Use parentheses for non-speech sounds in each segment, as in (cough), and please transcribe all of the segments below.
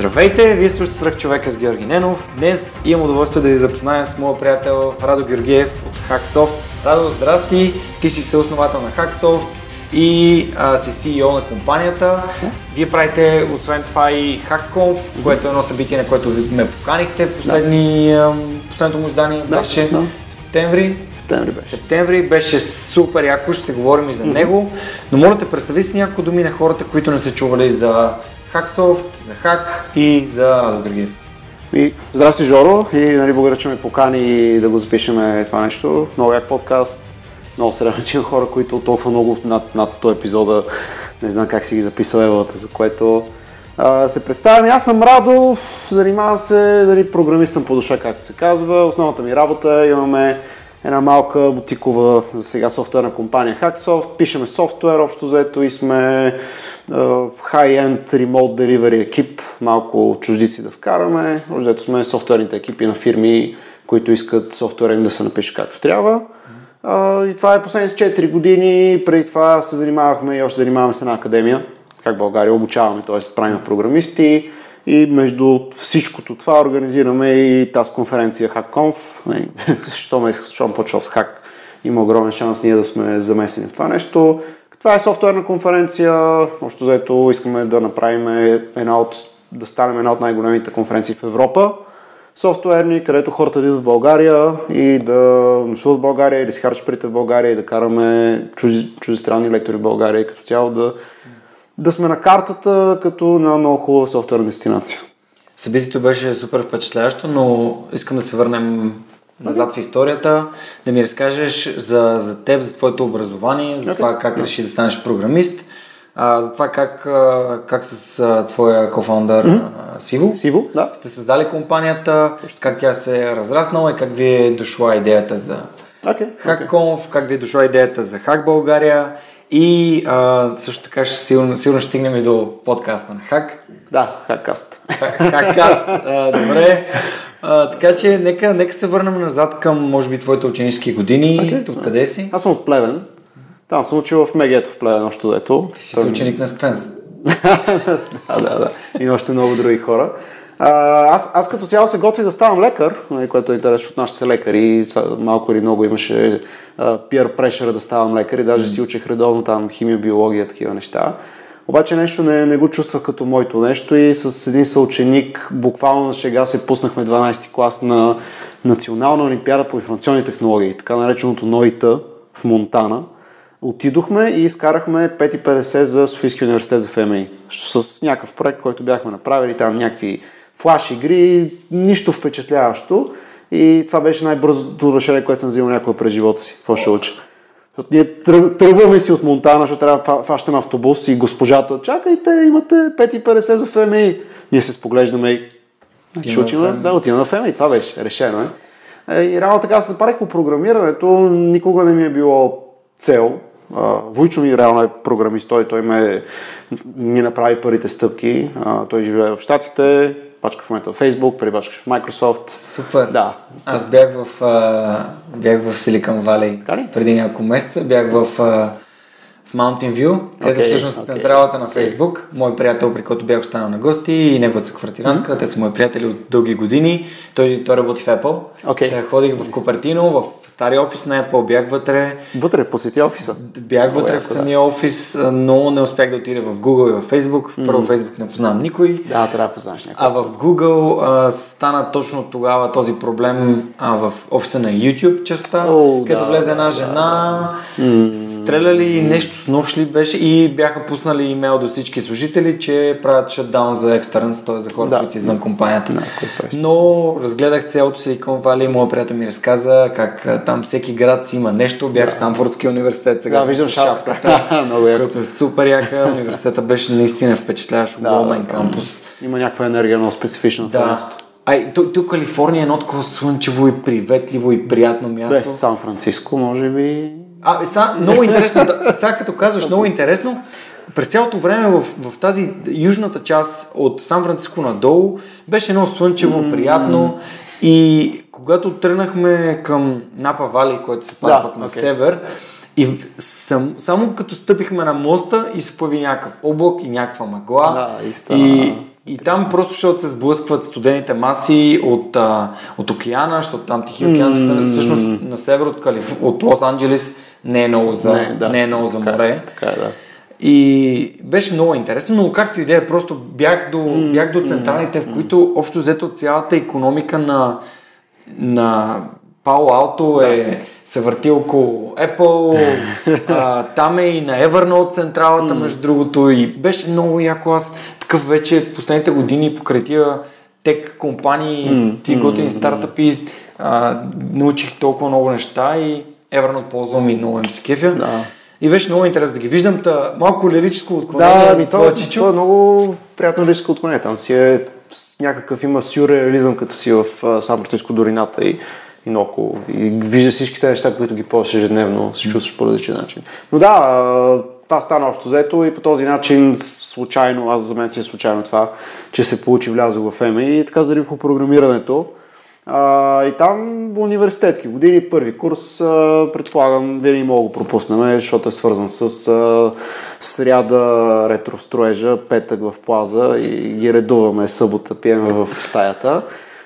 Здравейте, вие слушате Свръх човека с Георги Ненов. Днес имам удоволствие да ви запозная с моя приятел Радо Георгиев от Hacksoft. Радо, здрасти! Ти си съосновател на Hacksoft и а, си CEO на компанията. Вие правите освен това и HackConf, което е едно събитие, на което ви ме поканихте. Последни, да. последното му издание да, беше да. септември. Септември беше. Септември беше супер яко, ще говорим и за него. Но моля те, представи си няколко думи на хората, които не са чували за Hacksoft, за Хак и за Радо Георгиев. И, здрасти, Жоро, и нали, благодаря, че ме покани да го запишеме това нещо. Много як подкаст. Много се радвам, че има хора, които толкова много, над, над 100 епизода, не знам как си ги записал евалата, за което а, се представям. Аз съм Радо, занимавам се, нали, програмист съм по душа, както се казва. Основната ми работа имаме една малка бутикова за сега софтуерна компания Hacksoft. Пишеме софтуер общо заето и сме high-end remote delivery екип, малко чуждици да вкараме. Общо сме софтуерните екипи на фирми, които искат софтуера им да се напише както трябва. и това е последните 4 години. Преди това се занимавахме и още занимаваме с една академия, как България обучаваме, т.е. правим програмисти. И между всичкото това организираме и тази конференция HackConf. Що ме що почва с хак, има огромен шанс ние да сме замесени в това нещо. Това е софтуерна конференция. Общо заето искаме да направим една от, да станем една от най-големите конференции в Европа. Софтуерни, където хората идват в България и да нощуват в България и да си харчат парите в България и да караме чужди, чуждестранни лектори в България и като цяло да, да сме на картата като на много хубава софтуерна дестинация. Събитието беше супер впечатляващо, но искам да се върнем назад в историята, да ми разкажеш за, за теб, за твоето образование, за okay. това как реши да станеш програмист, а, за това как, как с а, твоя кофаундър mm-hmm. Сиво, Сиво да. сте създали компанията, как тя се е разраснала и как ви е дошла идеята за okay, HackConf, okay. как ви е дошла идеята за Hack България и а, също така ще сигурно, сигурно ще стигнем и до подкаста на Хак. Да, Хаккаст. Хаккаст, добре. А, така че нека, нека се върнем назад към, може би, твоите ученически години. Okay. Тук къде си? Аз съм от Плевен. Там съм учил в Мегето в Плевен, още заето. Ти си Там... ученик на Спенс. (laughs) да, да, да. И още много други хора. А, аз, аз като цяло се готвих да ставам лекар, нали, което е интересно, защото нашите лекари това малко или много имаше peer pressure да ставам лекар и даже mm. си учех редовно там химия, биология, такива неща. Обаче нещо не, не го чувствах като моето нещо и с един съученик буквално на шега се пуснахме 12 ти клас на Национална олимпиада по информационни технологии, така нареченото НОИТА в Монтана. Отидохме и изкарахме 5,50 за Софийския университет за ФМИ. С някакъв проект, който бяхме направили, там някакви флаш игри, нищо впечатляващо. И това беше най-бързото решение, което съм взимал някога през живота си. Какво ще уча? Защото ние тръгваме си от Монтана, защото трябва да фащаме автобус и госпожата, чакайте, имате 5,50 за ФМИ. Ние се споглеждаме и ще учим, да, отиваме в ФМИ. Това беше решено. Е. И реално така се запарих по програмирането. Никога не ми е било цел. Войчо ми реално е програмист, той, той ме, ми направи първите стъпки. Той живее в Штатите, бачка в момента в Facebook, преди в Microsoft. Супер. Да. Аз бях в, а, бях в Silicon Valley така ли? преди няколко месеца. Бях в, а, в Mountain View, където okay, всъщност okay. централата на Facebook. Мой приятел, при който бях останал на гости и неговата са квартирантка. Mm-hmm. Те са мои приятели от дълги години. Той, той работи в Apple. Okay. Та ходих в Купертино, в стария офис на Apple, бях вътре. Вътре, посети офиса? Бях вътре О, в самия да. офис, но не успях да отида в Google и в Facebook. В първо mm. Facebook не познавам никой. Да, трябва да познаеш някой. А в Google а, стана точно тогава този проблем а, в офиса на YouTube частта, oh, където да, влезе една жена, да, да. стреляли нещо с нощ ли беше и бяха пуснали имейл до всички служители, че правят шатдаун за екстернс, т.е. за хора, да. които са извън компанията. Да, но разгледах цялото Silicon Valley моят приятел ми разказа как там всеки град си има нещо. Бях да. в Станфордския университет, сега да, виждам шапката. (laughs) Много яко. е супер яка. Университета беше наистина впечатляващ, огромен да, да, кампус. Има някаква енергия много специфична. Да. Ай, тук, тук Калифорния е едно такова слънчево и приветливо и приятно място. Без Сан Франциско, може би. А, са, много интересно, да, (laughs) сега като казваш много интересно, през цялото време в, в тази южната част от Сан Франциско надолу беше едно слънчево, mm. приятно и когато тръгнахме към Напа Вали, който се пада да, пък на okay. север, и сам, само като стъпихме на моста и се появи някакъв облак и някаква мъгла. Да, и, и там просто ще се сблъскват студените маси от, а, от океана, защото там Тихи океан, mm. всъщност на север от, Калиф... от Лос-Анджелес не е много за, не, да. не е много за така, е, море. Така, е, да. И беше много интересно, но както идея, просто бях до, mm, бях до централите, в които общо взето цялата економика на, на Пало Алто е се върти около Apple, а, там е и на Evernote централата, между другото, и беше много яко. Аз такъв вече последните години покрай тия тек компании, mm, ти готини стартъпи, а, научих толкова много неща и Evernote ползвам и много им се кефя. Да. И беше много интересно да ги виждам. Та, малко лирическо отклонение да, за това, Чичо. Това е много приятно лирическо отклонение. Там си е някакъв има сюрреализъм, като си в Сан Франциско дорината и, и наоколо. И вижда всичките неща, които ги ползваш ежедневно, се чувстваш по различен начин. Но да, това стана общо взето и по този начин случайно, аз за мен си е случайно това, че се получи влязох в ЕМИ и така зариб по програмирането. И там в университетски години, първи курс, а, предполагам, винаги мога го пропуснем, защото е свързан с а, сряда ретровстроежа, петък в плаза и ги редуваме събота, пиеме в стаята.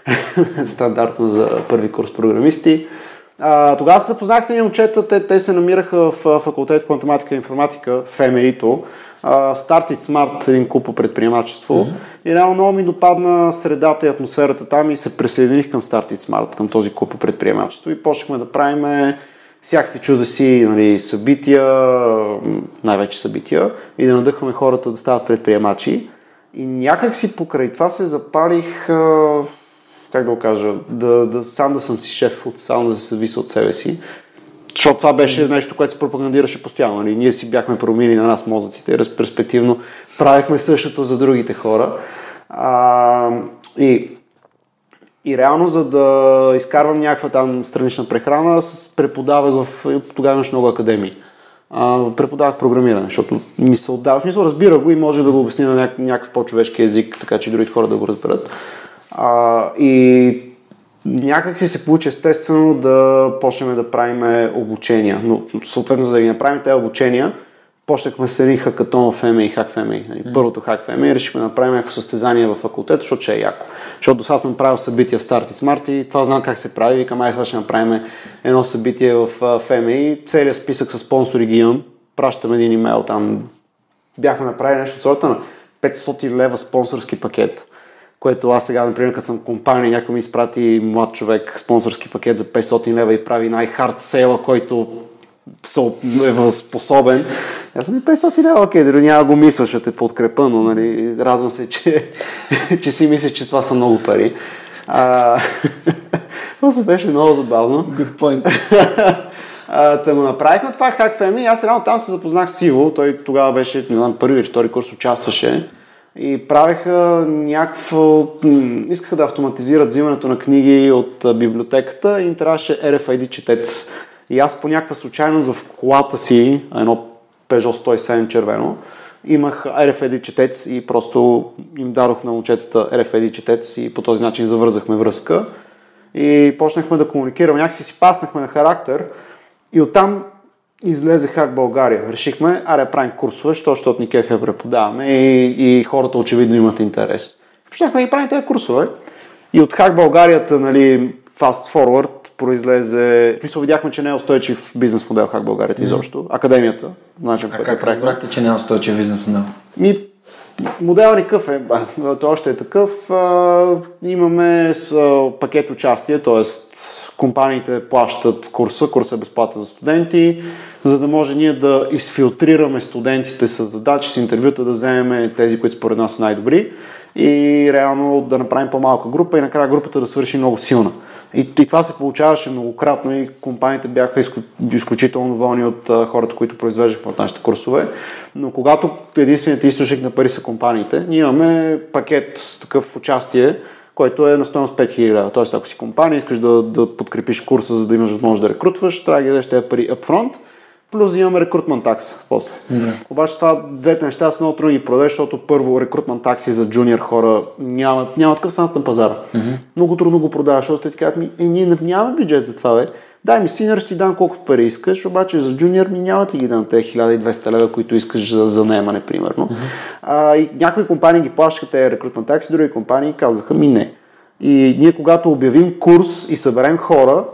(laughs) Стандартно за първи курс програмисти. А, тогава се запознах с един момчета, те, те се намираха в факултет по математика и информатика в МИТО. Start It Smart, един куп по предприемачество. Mm-hmm. И реално много ми допадна средата и атмосферата там и се присъединих към Start It Smart, към този куп по предприемачество и почнахме да правим всякакви чудеси нали, събития, най-вече събития и да надъхваме хората да стават предприемачи. И някак си покрай това се запалих, как да го кажа, да, да, сам да съм си шеф, от, сам да се зависа от себе си. Защото това беше нещо, което се пропагандираше постоянно. Нали? Ние си бяхме промили на нас мозъците и респективно правихме същото за другите хора. А, и, и реално, за да изкарвам някаква там странична прехрана, преподавах в... Тогава имаш много академии. А, преподавах програмиране, защото ми се отдава. В смисъл, разбира го и може да го обясня на някакъв по-човешки език, така че другите хора да го разберат. А, и някак си се получи естествено да почнем да правим обучения. Но съответно, за да ги направим тези обучения, почнахме с един хакатон в МА и хак в МА. Нали, първото хак в МА решихме да направим някакво състезание в факултет, защото ще е яко. Защото до сега съм правил събития в Старт и Смарт и това знам как се прави. Викам, ай сега ще направим едно събитие в, в МА и целият списък с спонсори ги имам. Пращам един имейл там. Бяхме направили нещо от сорта на 500 лева спонсорски пакет което аз сега, например, като съм компания, някой ми изпрати млад човек спонсорски пакет за 500 лева и прави най-хард сейла, който е способен. Аз съм 500 лева, окей, дори няма го мисля, ще те подкрепа, но нали, радвам се, че, (laughs) че си мислиш, че това са много пари. А, (laughs) това беше много забавно. Good point. (laughs) Та го направихме това Hack Family. Аз реално там се запознах с Иво. Той тогава беше, не знам, първи или втори курс участваше и правеха някакво... Искаха да автоматизират взимането на книги от библиотеката и им трябваше RFID четец. И аз по някаква случайност в колата си, едно Peugeot 107 червено, имах RFID четец и просто им дадох на момчетата RFID четец и по този начин завързахме връзка. И почнахме да комуникираме, някакси си паснахме на характер и оттам излезе Хак България. Решихме, аре правим курсове, защото ни я преподаваме и, и хората очевидно имат интерес. Почнахме и правим тези курсове. И от Хак Българията, нали, fast forward, произлезе... Смисъл видяхме, че не е устойчив бизнес модел Хак Българията mm-hmm. изобщо. Академията. Начин, а как разбрахте, че не е устойчив бизнес модел? Ми, Модел ни къв е, той още е такъв. Имаме с, пакет участие, т.е. компаниите плащат курса, курса е безплатен за студенти, за да може ние да изфилтрираме студентите с задачи, с интервюта, да вземем тези, които според нас са най-добри и реално да направим по-малка група и накрая групата да свърши много силна. И, и това се получаваше многократно и компаниите бяха изклю, изключително доволни от хората, които произвеждахме от нашите курсове. Но когато единственият източник на пари са компаниите, ние имаме пакет с такъв участие, който е на стоеност 5000 лева. Тоест, ако си компания, искаш да, да подкрепиш курса, за да имаш възможност да рекрутваш, трябва да дадеш тези пари upfront, плюс имаме рекрутмент такса после. Да. Обаче това двете неща са много трудно ги продадеш, защото първо рекрутмент такси за джуниор хора нямат, нямат такъв станат на пазара. Mm-hmm. Много трудно го продаваш, защото те ти казват ми, е, ние нямаме бюджет за това, бе. Дай ми синьор, ще ти дам колкото пари искаш, обаче за джуниор ми няма ти ги дам тези 1200 лева, които искаш за, за наемане, примерно. Mm-hmm. А, и някои компании ги плащаха тези рекрутмент такси, други компании казаха ми не. И ние когато обявим курс и съберем хора,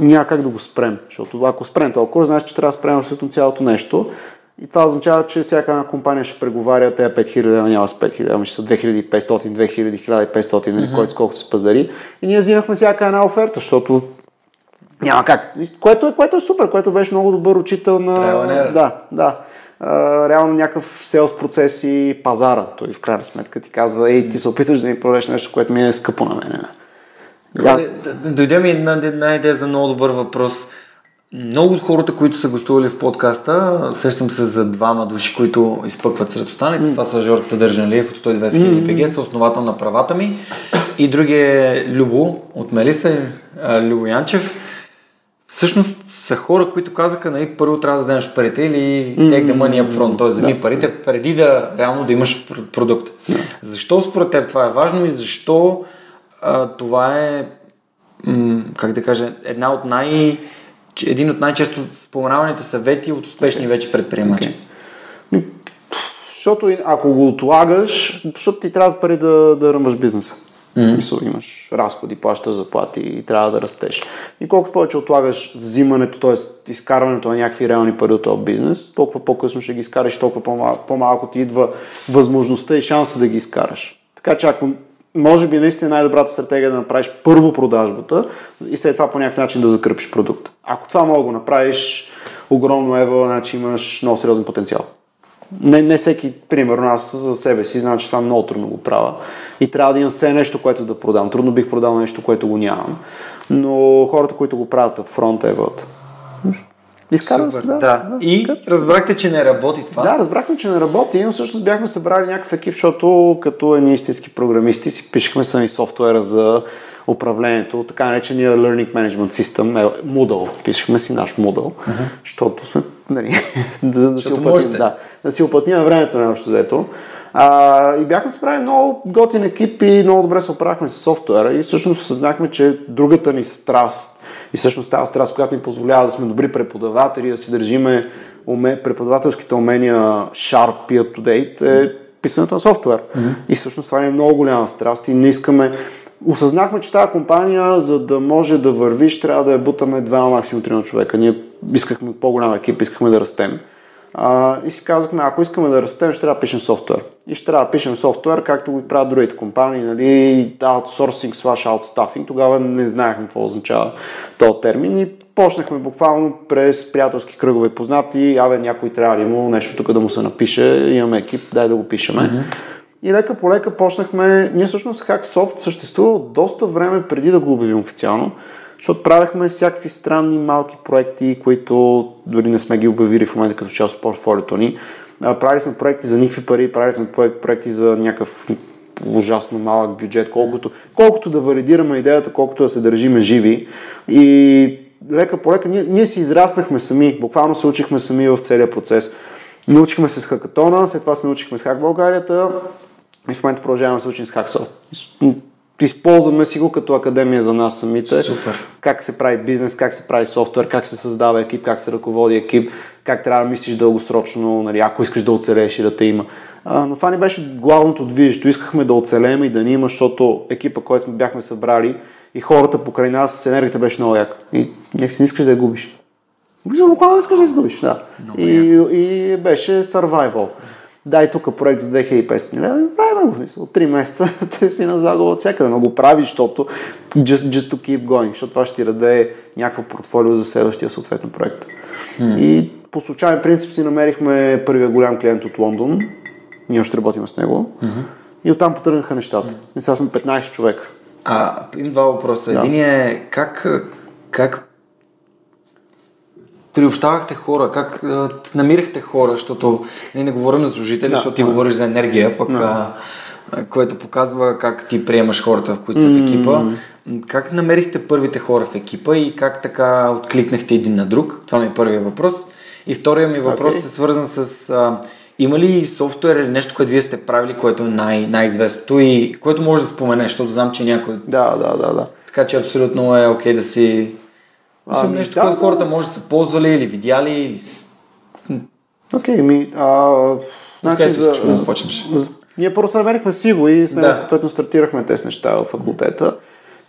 няма как да го спрем. Защото ако спрем курс, значи, че трябва да спрем абсолютно цялото нещо. И това означава, че всяка една компания ще преговаря тези 5000 лева, няма с 5000, ами ще са 2500, 2000, 1500, нали, който сколкото се пазари. И ние взимахме всяка една оферта, защото няма как. Което е, което е супер, което беше много добър учител на... And error. Да, да. А, реално някакъв селс процес и пазара. Той в крайна сметка ти казва, ей, ти се опитваш да ми продадеш нещо, което ми е скъпо на мен. Да. Дойде ми една, една идея за много добър въпрос. Много от хората, които са гостували в подкаста, сещам се за двама души, които изпъкват сред останалите. Това са Жорката Държанлиев от 120 000 ПГ, съосновател на правата ми. И другия е Любо от Мелиса, Любо Янчев. Всъщност са хора, които казаха, нали, първо трябва да вземеш парите или take the money up front, т.е. вземи парите преди да реално да имаш пр- продукт. Защо според теб това е важно и защо а, това е, м- как да кажа, една от най- един от най-често споменаваните съвети от успешни вече предприемачи. Ми, Защото ако го отлагаш, защото ти трябва пари да, да ръмваш бизнеса. Mm. имаш разходи, плащаш заплати и трябва да растеш. И колкото повече отлагаш взимането, т.е. изкарването на някакви реални пари от този бизнес, толкова по-късно ще ги изкараш, толкова по-малко, по-малко ти идва възможността и шанса да ги изкараш. Така че ако може би наистина най-добрата стратегия е да направиш първо продажбата и след това по някакъв начин да закръпиш продукт. Ако това мога да го направиш, огромно ево, значи имаш много сериозен потенциал. Не, не всеки, примерно аз за себе си, знам, че това много трудно го правя. И трябва да имам все нещо, което да продам. Трудно бих продал нещо, което го нямам. Но хората, които го правят в фронт вот. Изкарвам се, да. да. И се. разбрахте, че не работи това. Да, разбрахме, че не работи, но всъщност бяхме събрали някакъв екип, защото като едни истински програмисти си пишехме сами софтуера за управлението, така наречения Learning Management System, е, Moodle. Пишехме си наш Moodle, защото сме, нали, (laughs) да, да, си уплътним, да, да си уплътним времето на общо взето. А, и бяхме събрали много готин екип и много добре се оправихме с софтуера и всъщност осъзнахме, че другата ни страст и всъщност тази страст, която ни позволява да сме добри преподаватели, да си държиме уме, преподавателските умения sharp и up to date е писането на софтуер. Mm-hmm. И всъщност това е много голяма страст и не искаме Осъзнахме, че тази компания, за да може да вървиш, трябва да я бутаме два, максимум трима човека. Ние искахме по-голям екип, искахме да растем. А, и си казахме, ако искаме да растем, ще трябва да пишем софтуер. И ще трябва да пишем софтуер, както го правят другите компании, нали, outsourcing slash outstaffing. Тогава не знаехме какво означава този термин и почнахме буквално през приятелски кръгове познати. Абе, някой трябва да има нещо тук да му се напише, имаме екип, дай да го пишеме. Mm-hmm. И лека по лека почнахме, ние всъщност Hacksoft съществува от доста време преди да го обявим официално, защото правихме всякакви странни малки проекти, които дори не сме ги обявили в момента като част от портфолиото ни. Правили сме проекти за никакви пари, правили сме проек- проекти за някакъв ужасно малък бюджет, колкото, колкото да валидираме идеята, колкото да се държиме живи. И лека по лека ние, ние си израснахме сами, буквално се учихме сами в целия процес. Научихме се с хакатона, след това се научихме с Хак Българията и в момента продължаваме да се учим с Hacksoft. Използваме си го като академия за нас самите. Супер. Как се прави бизнес, как се прави софтуер, как се създава екип, как се ръководи екип, как трябва да мислиш дългосрочно, нали, ако искаш да оцелееш и да те има. А, но това ни беше главното движещо. Искахме да оцелеем и да ни има, защото екипа, който сме бяхме събрали и хората покрай нас, енергията беше много яка. И някакси не искаш да я губиш. Буквално искаш да изгубиш, да. И, и беше survival. Дай тук проект за 2500 лева, и правим го. смисъл. Три месеца (laughs) те си на загуба от всякъде, но го правиш, защото just, just to keep going, защото това ще ти даде някакво портфолио за следващия съответно проект. И по случайен принцип си намерихме първия голям клиент от Лондон. Ние още работим с него. И оттам потръгнаха нещата. И сега сме 15 човека. А, имам два въпроса. Да. Един е как, как приобщавахте хора, как а, намирахте хора, защото ние не говорим за служители, Да, защото ти да. говориш за енергия, пък Да. а, което показва как ти приемаш хората, в които са в екипа. Как намерихте първите хора в екипа и как така откликнахте един на друг? Това ми е първият въпрос. И втория ми въпрос Окей. е свързан с а, има ли софтуер или нещо, което вие сте правили, което е най- най-известното и което може да споменеш, защото знам, че някой... Да, да, да, да. Така че абсолютно е окей да си... Мисля, Ами, нещо, да, което да. хората може да са ползвали или видяли или... Окей, ми, а, значи си за, за, почнеш? за, ние първо се намерихме с Иво и с него Да. съответно стартирахме тези неща в факултета.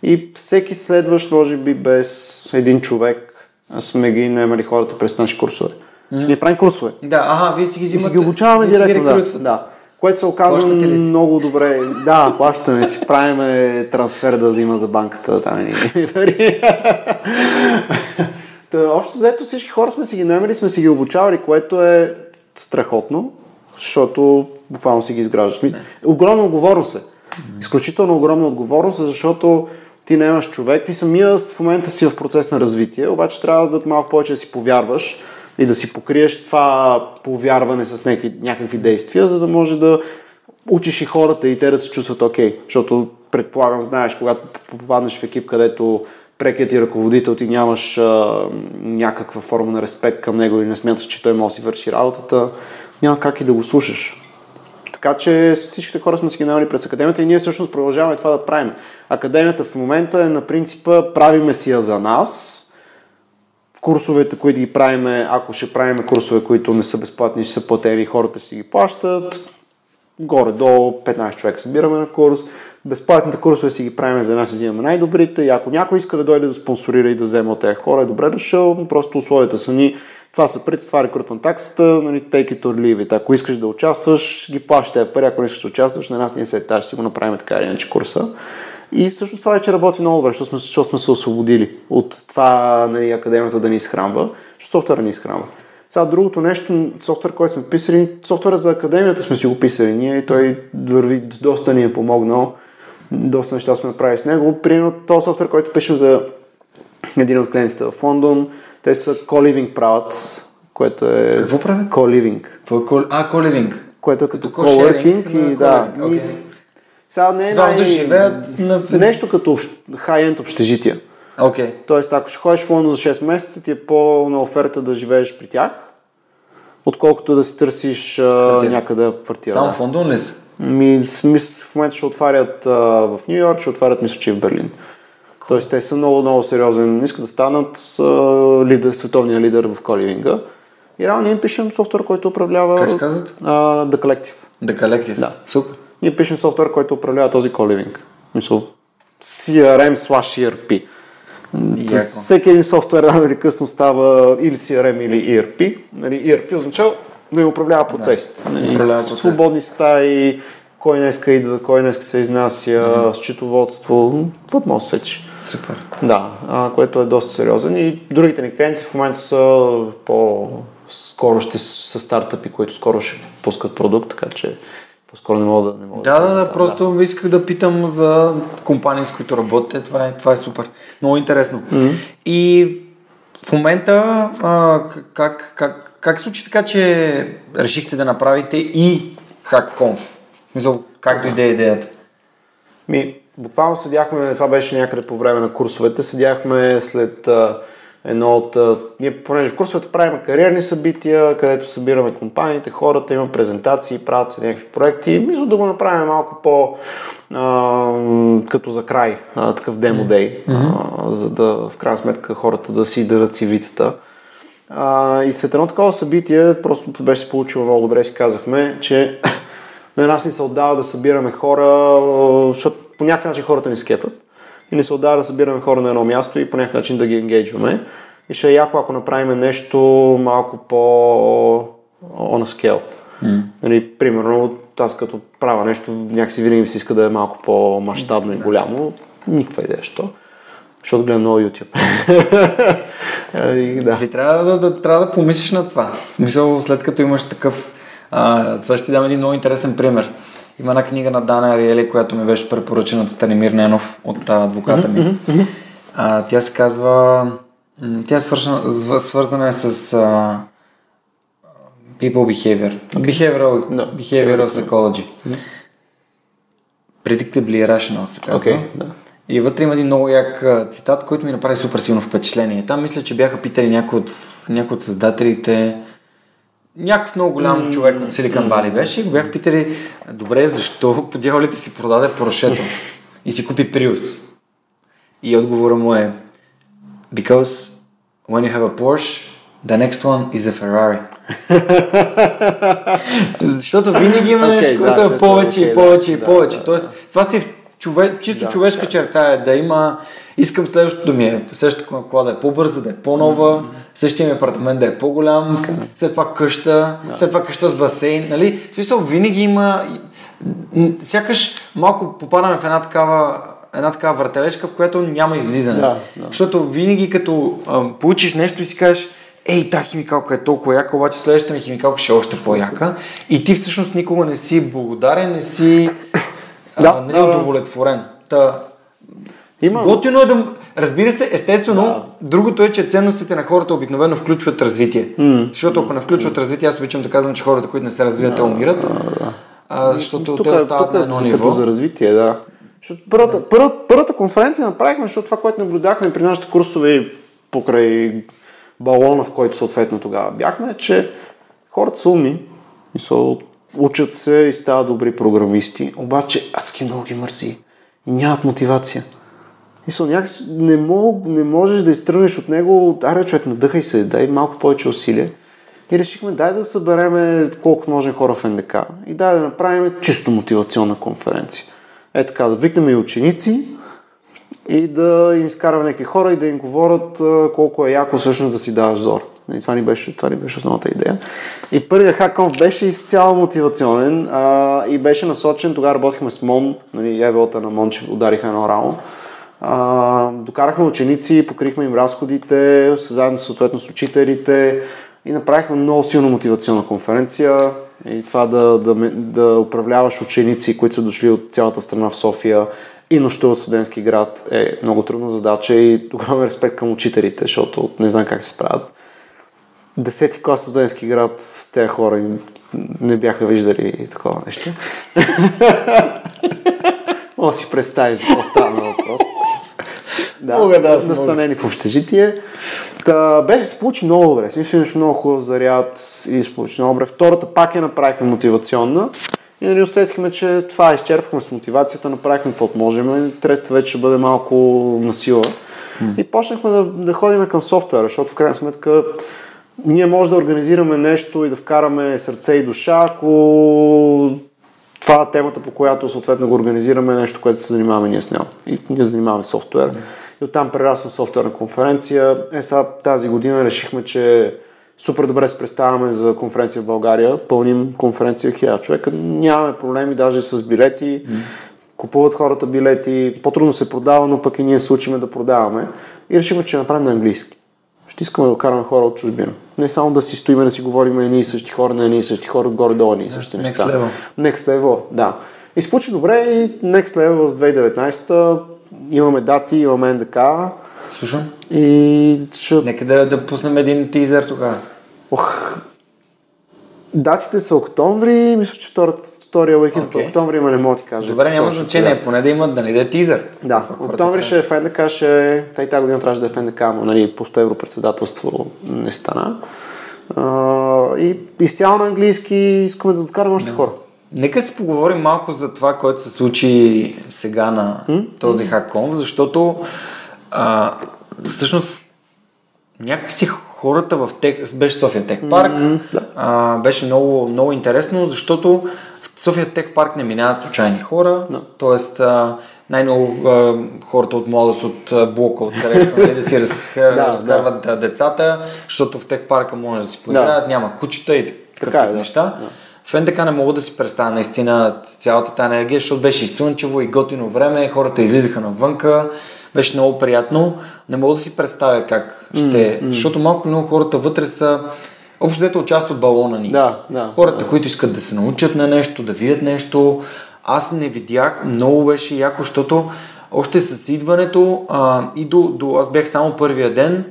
И всеки следващ, може би без един човек, сме ги наемали хората през наши курсове. Mm. Ще ние правим курсове. Да, ага, вие си ги И взимате. си ги обучаваме директно, да, да. Което се оказа Плащате ли си? много добре. Да, (laughs) плащаме си, правиме трансфер да има за банката там и. (laughs) Та, общо взето всички хора сме си ги наемали, сме си ги обучавали, което е страхотно, защото буквално си ги изграждаш. Ми- Огромна отговорност е. Изключително огромна отговорност е, защото ти наемаш човек, ти самия в момента си в процес на развитие, обаче трябва да малко повече да си повярваш и да си покриеш това повярване с някакви, някакви действия, за да може да учиш и хората и те да се чувстват окей. Защото предполагам, знаеш, когато попаднеш в екип, където прекият ти ръководител, ти нямаш а, някаква форма на респект към него и не смяташ, че той може да си върши работата, няма как и да го слушаш. Така че всичките хора сме си ги през академията и ние всъщност продължаваме това да правим. Академията в момента е на принципа правиме си я за нас. Курсовете, които ги правиме, ако ще правиме курсове, които не са безплатни, ще са платени, хората си ги плащат. Горе до 15 човека събираме на курс. Безплатните курсове си ги правим за нас, си взимаме най-добрите. И ако някой иска да дойде да спонсорира и да вземе от тези хора, е добре дошъл. Просто условията са ни това са парите, това е таксата, нали, take it or leave it. Ако искаш да участваш, ги плащаш тези пари, ако не искаш да участваш, на нас ние се тази, ще си го направим така или иначе курса. И всъщност това вече работи много добре, защото сме, защото сме се освободили от това нали, академията да ни изхранва, защото софтуера ни изхранва. Сега другото нещо, софтуер, който сме писали, софтуера за академията сме си го писали ние и той върви, доста ни е помогнал. Доста неща сме направили с него. Примерно този софтуер, който пишем за един от клиентите в Лондон, те са co-living правят, което е... Какво правят? Co-living, е. А, коливинг. което е като Като coworking и да. co-living. Сега не е най... души живеят на... Нещо като общ- high-end общежития. Окей. Тоест, ако ще ходиш в Лондон за 6 месеца, ти е по-на оферта да живееш при тях, отколкото да си търсиш Квартира. някъде квартира. Само да. в Лондон ли са? Ми, смис, в момента ще отварят а, в Нью Йорк, ще отварят мисля, че и в Берлин. Тоест те са много, много сериозен. Искат да станат с, а, лидер, световния лидер в коливинга. И реално ние им пишем софтуер, който управлява Как се казват? а, The Collective. The Collective. Да. Супер. Ние пишем софтуер, който управлява този коливинг. Мисъл, CRM slash ERP. Яко. Всеки един софтуер рано или късно става или CRM или ERP. Нали, ERP означава да им управлява процесите. Нали, Управлява процесите. свободни стаи, кой днеска идва, кой днеска се изнася, счетоводство, какво може да. Супер. Да, а, което е доста сериозен и другите ни клиенти в момента са по скоро ще са стартъпи, които скоро ще пускат продукт, така че по-скоро не мога да не мога Да, да, да, там, просто исках да питам за компании, с които работите. Това е, това е супер. Много интересно. И в момента а, как, как, как се случи така, че решихте да направите и HackConf? Мисъл, как дойде идеята? Ми, буквално седяхме, това беше някъде по време на курсовете, седяхме след а, едно от... Ние, понеже в курсовете правим кариерни събития, където събираме компаниите, хората, има презентации, правят се някакви проекти. Мисля да го направим малко по... А, като за край, а, такъв демо дей, а, за да в крайна сметка хората да си дадат CV-тата. А, и след едно такова събитие, просто беше се получило много добре, си казахме, че (coughs) на нас ни се отдава да събираме хора, защото по някакъв начин хората ни скефат и ни се отдава да събираме хора на едно място и по някакъв начин да ги енгейджваме. И ще е яко, ако направим нещо малко по on a scale. Mm. Нали, примерно, аз като правя нещо, някакси винаги ми се иска да е малко по-масштабно и голямо. Никаква идея, що. Защото гледам много YouTube. (laughs) и, да. Ви трябва да, да, трябва да помислиш на това. В смисъл, след като имаш такъв... А, сега ще ти дам един много интересен пример. Има една книга на Дана Ариели, която ми беше препоръчена от Станимир Ненов, от адвоката ми. А, тя се казва... Тя е свършена, зв- свързана е с а, people behavior. Behavioral, Да. behavioral psychology. Predictably Irrational се казва. Окей, да. И вътре има един много як цитат, който ми направи супер силно впечатление. Там мисля, че бяха питали някой от, някой от създателите, някакъв много голям М, човек от Silicon Valley беше и го бяха питали, добре, защо (laughs) по дяволите си продаде Поршето и си купи Prius? И отговора му е, because when you have a Porsche, the next one is a Ferrari. (laughs) Защото винаги има нещо, да, което е повече това, и повече да, и повече. да, Тоест, това си чове, чисто Да, човешка да. черта е да има, искам следващото ми е, следващата кола да е по-бърза, да е по-нова, същия ми апартамент да е по-голям, след това къща, след това къща с басейн, нали? В смисъл, винаги има, сякаш малко попадаме в една такава една такава въртележка, в която няма излизане. Да, да. Защото винаги като а, получиш нещо и си кажеш, ей, та химикалка е толкова яка, обаче следващата ми химикалка ще е още по-яка. И ти всъщност никога не си благодарен, не си а, Да, нали, да, да. удовлетворен. Та, Има. Готино е да... Разбира се, естествено, Да. другото е, че ценностите на хората обикновено включват развитие. М. Защото ако не включват развитие, аз обичам да казвам, че хората, които не се развиват, те умират. А, защото Тук те е- остават тук на е едно за- ниво. За развитие, да. Защото първата, първата, първата конференция направихме, защото това, което наблюдахме при нашите курсове и покрай балона, в който съответно тогава бяхме, е, че хората са умни и са, учат се и стават добри програмисти, обаче адски много ги мързи и нямат мотивация. Някакси не, мог, не можеш да изтръгнеш от него, аре човек, надъхай се, дай малко повече усилие. И решихме, дай да събереме колко може хора в НДК и дай да направим чисто мотивационна конференция. Е така, да викнем и ученици и да им изкараме някакви хора и да им говорят колко е яко всъщност да си даваш зор. И това ни беше, това ни беше основната идея. И първият хакон беше изцяло мотивационен а, и беше насочен, тогава работихме с МОН, нали, евелата на МОН, че удариха едно рамо. Докарахме ученици, покрихме им разходите, заедно съответно с учителите и направихме много силна мотивационна конференция. И това да, да, да управляваш ученици, които са дошли от цялата страна в София и нощуват в студентски град е много трудна задача и огромен респект към учителите, защото не знам как се справят. Десети клас студентски град, тези хора им не бяха виждали такова нещо. (laughs) Мога си представиш за какво става на въпрос. Да, Мога да, настанени в общежитие. Та, беше се получи много добре. Смисъл имаше много хубав заряд и се получи много добре. Втората пак я направихме мотивационна. И нали усетихме, че това изчерпахме с мотивацията, направихме каквото можем. Третата вече ще бъде малко на сила. И почнахме да, да ходим към софтуера, защото в крайна сметка ние може да организираме нещо и да вкараме сърце и душа, ако това е темата, по която съответно го организираме, нещо, което се занимаваме ние с него. И ние занимаваме софтуер. И оттам прерасна софтуерна конференция. Е, сега тази година решихме, че супер добре се представяме за конференция в България. Пълним конференция 1000 човека. Нямаме проблеми даже с билети. Купуват хората билети. По-трудно се продава, но пък и ние се учиме да продаваме. И решихме, че направим на английски. Ще искаме да караме хора от чужбина. Не само да си стоиме да си говорим едни и същи хора, на едни и същи хора, горе-долу едни и същи next неща. level. Next level, да. И се получи добре и Next Level с 2019 имаме дати, имаме НДК Слушам. и ще... Нека да, да пуснем един тизър тогава. Ох, датите са октомври, мисля, че втората, втория уикенд okay. октомври има, не мога да ти кажа. Добре, няма значение, кога. поне да имат, да не да е тизър. Да, октомври ще е в НДК, ще е... Тай тази година трябваше да е в НДК, но нали, пусто европредседателство не стана. А, и изцяло на английски искаме да откараме още хора. Нека си поговорим малко за това, което се случи сега на този хакконф, защото а, всъщност някакси хората в Тех, беше София Тех парк, да. а, беше много, много интересно, защото София Тех парк не минават случайни хора, Да. т.е. най-много а, хората от младост от а, блока, от среща, нали, да си (laughs) раз, Да, разкарват да. децата, защото в Тех парка може да си поиграят, няма кучета и такъв Така е, тип да. неща. В НДК не мога да си представя наистина цялата тази енергия, защото беше и слънчево, и готино време, хората излизаха навънка, беше много приятно. Не мога да си представя как ще, защото малко много хората вътре са общо взето част от балона ни. Да, да. Хората, които искат да се научат на нещо, да видят нещо. Аз не видях, много беше яко, защото още с идването а, и до, до, аз бях само първия ден,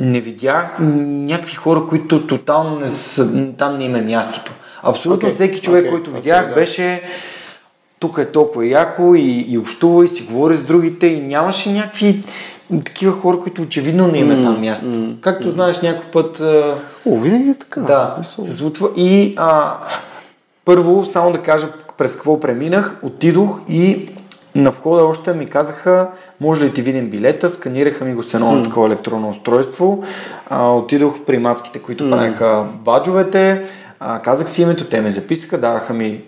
не видях някакви хора, които тотално не са, там не им е мястото. Абсолютно Окей, всеки човек, окей, който видях, да. беше тук е толкова яко и, и общува и си говори с другите и нямаше някакви такива хора, които очевидно не им е там място. м, Както знаеш, някой път О, винаги е така. да, се случва. И а, първо, само да кажа през какво преминах, отидох и на входа още ми казаха, може ли ти видим билета, сканираха ми го с едно mm. такова електронно устройство. А, отидох при мацките, които mm. правеха баджовете, а, казах си името, те ме записаха, даваха ми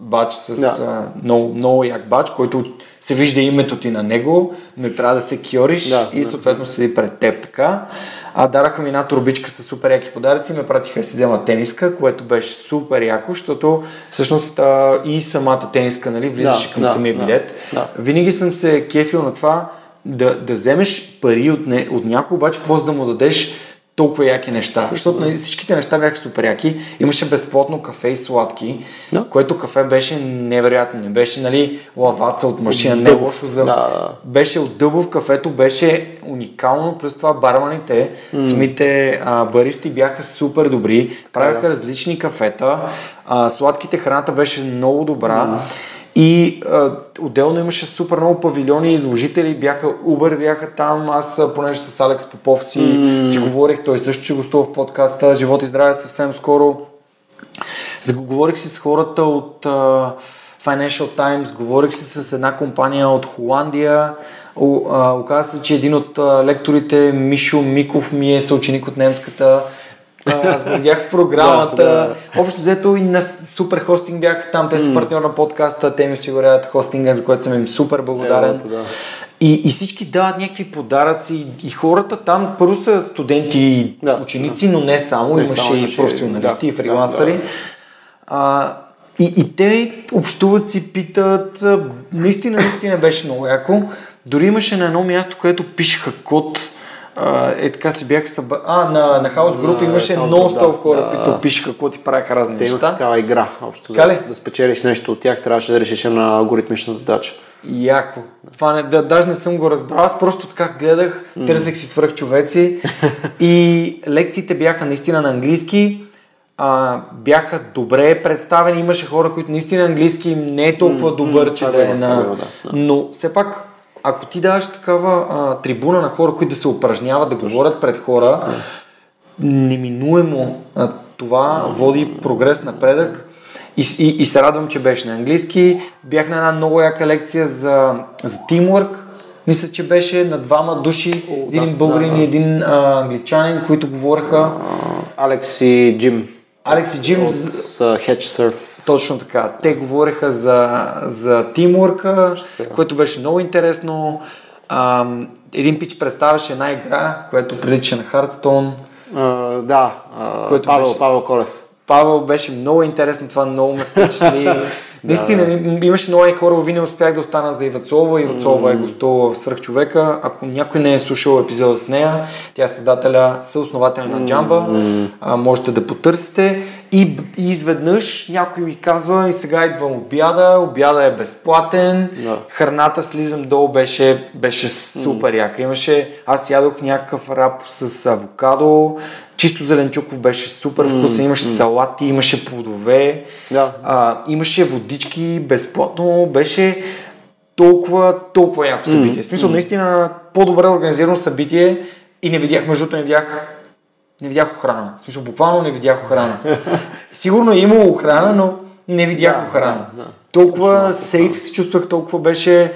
бадж с Да. а, много, много як бадж, който се вижда името ти на него, не трябва да се кьориш Да, и да. съответно седи пред теб така. А дараха ми една турбичка с супер яки подаръци и ме пратиха да си взема тениска, което беше супер яко, защото всъщност а, и самата тениска нали, влизаше Да, към да, самия да, билет. да. Винаги съм се кефил на това да, да вземеш пари от, не, от някой, обаче какво да му дадеш толкова яки неща. Защото нали, всичките неща бяха супер яки. Имаше безплатно кафе и сладки, Да. което кафе беше невероятно. Не беше нали, лаваца от машина, не е лошо за... Да. Беше от дъбов кафето, беше уникално, плюс това барманите, самите а, баристи бяха супер добри, правяха да. различни кафета, а, сладките храната беше много добра. И а, отделно имаше супер много павилиони, изложители бяха, Uber бяха там, аз понеже с Алекс Попов си, си говорих, той също ще гостува в подкаста, живот и здраве съвсем скоро. Говорих си с хората от а, Financial Times, говорих си с една компания от Холандия. О, а, оказа се, че един от лекторите, Мишо Миков, ми е съученик от немската. А, Аз го видях в програмата. Да, Общо взето и на супер хостинг бях там. Те са партньор на подкаста, те ми осигуряват хостинга, за което съм им супер благодарен. Ето, да. И, и всички дават някакви подаръци и хората там първо са студенти и Да, ученици, но не само, Не имаше само, и професионалисти да, и фрилансъри. да, да. А, и, и те общуват си, питат, наистина, наистина беше много яко. Дори имаше на едно място, където пишеха код, а, е така си бяха съба... А, на, на Group На имаше House много Group, стоп да, хора, да, които пишеха код и правеха разни Те неща. такава игра, общо за, да спечелиш нещо от тях, трябваше да решиш една алгоритмична задача. Яко. Това не, да, даже не съм го разбрал. Аз просто така гледах, търсех си свръхчовеци (laughs) и лекциите бяха наистина на английски. А, бяха добре представени. Имаше хора, които наистина английски не е толкова добър, че това да е на... да, да. Но все пак, ако ти даваш такава а, трибуна на хора, които да се упражняват, да говорят пред хора, неминуемо а, това води прогрес, напредък. И, и, и се радвам, че беше на английски. Бях на една много яка лекция за, за тимворк. Мисля, че беше на двама души, О, един да, българин да, да. и един а, англичанин, които говореха. Алекс и Джим Алекс и Джим, с Hedge Surf. Точно така. Те говореха за, за тимворка, което беше много интересно. Ам, един пич представяше една игра, която прилича на. А, да, а, Което Павел, беше- Павел Колев. Павел беше много интересно, това много ме впечатли. (laughs) Наистина, имаше много хора, не успях да остана за Ивацова. Ивацова е гостувала в Свръхчовека. Ако някой не е слушал епизода с нея, тя е създателя, съоснователя на Джамба. А, можете да потърсите. И, и изведнъж някой ми казва, и сега идвам обяда, обяда е безплатен, Да. храната слизам долу беше, беше супер яка. Имаше, аз ядох някакъв рап с авокадо, чисто зеленчуков беше супер вкусен, имаше салати, имаше плодове, Да. а, имаше водички, безплатно, беше толкова, толкова яко събитие. В смисъл, наистина по-добре организирано събитие и не видях, между другото не видях не видях охрана. В смисъл, буквално не видях охрана. Сигурно е имало охрана, но не видях Да, охрана. да, да. Толкова сейф се чувствах, толкова беше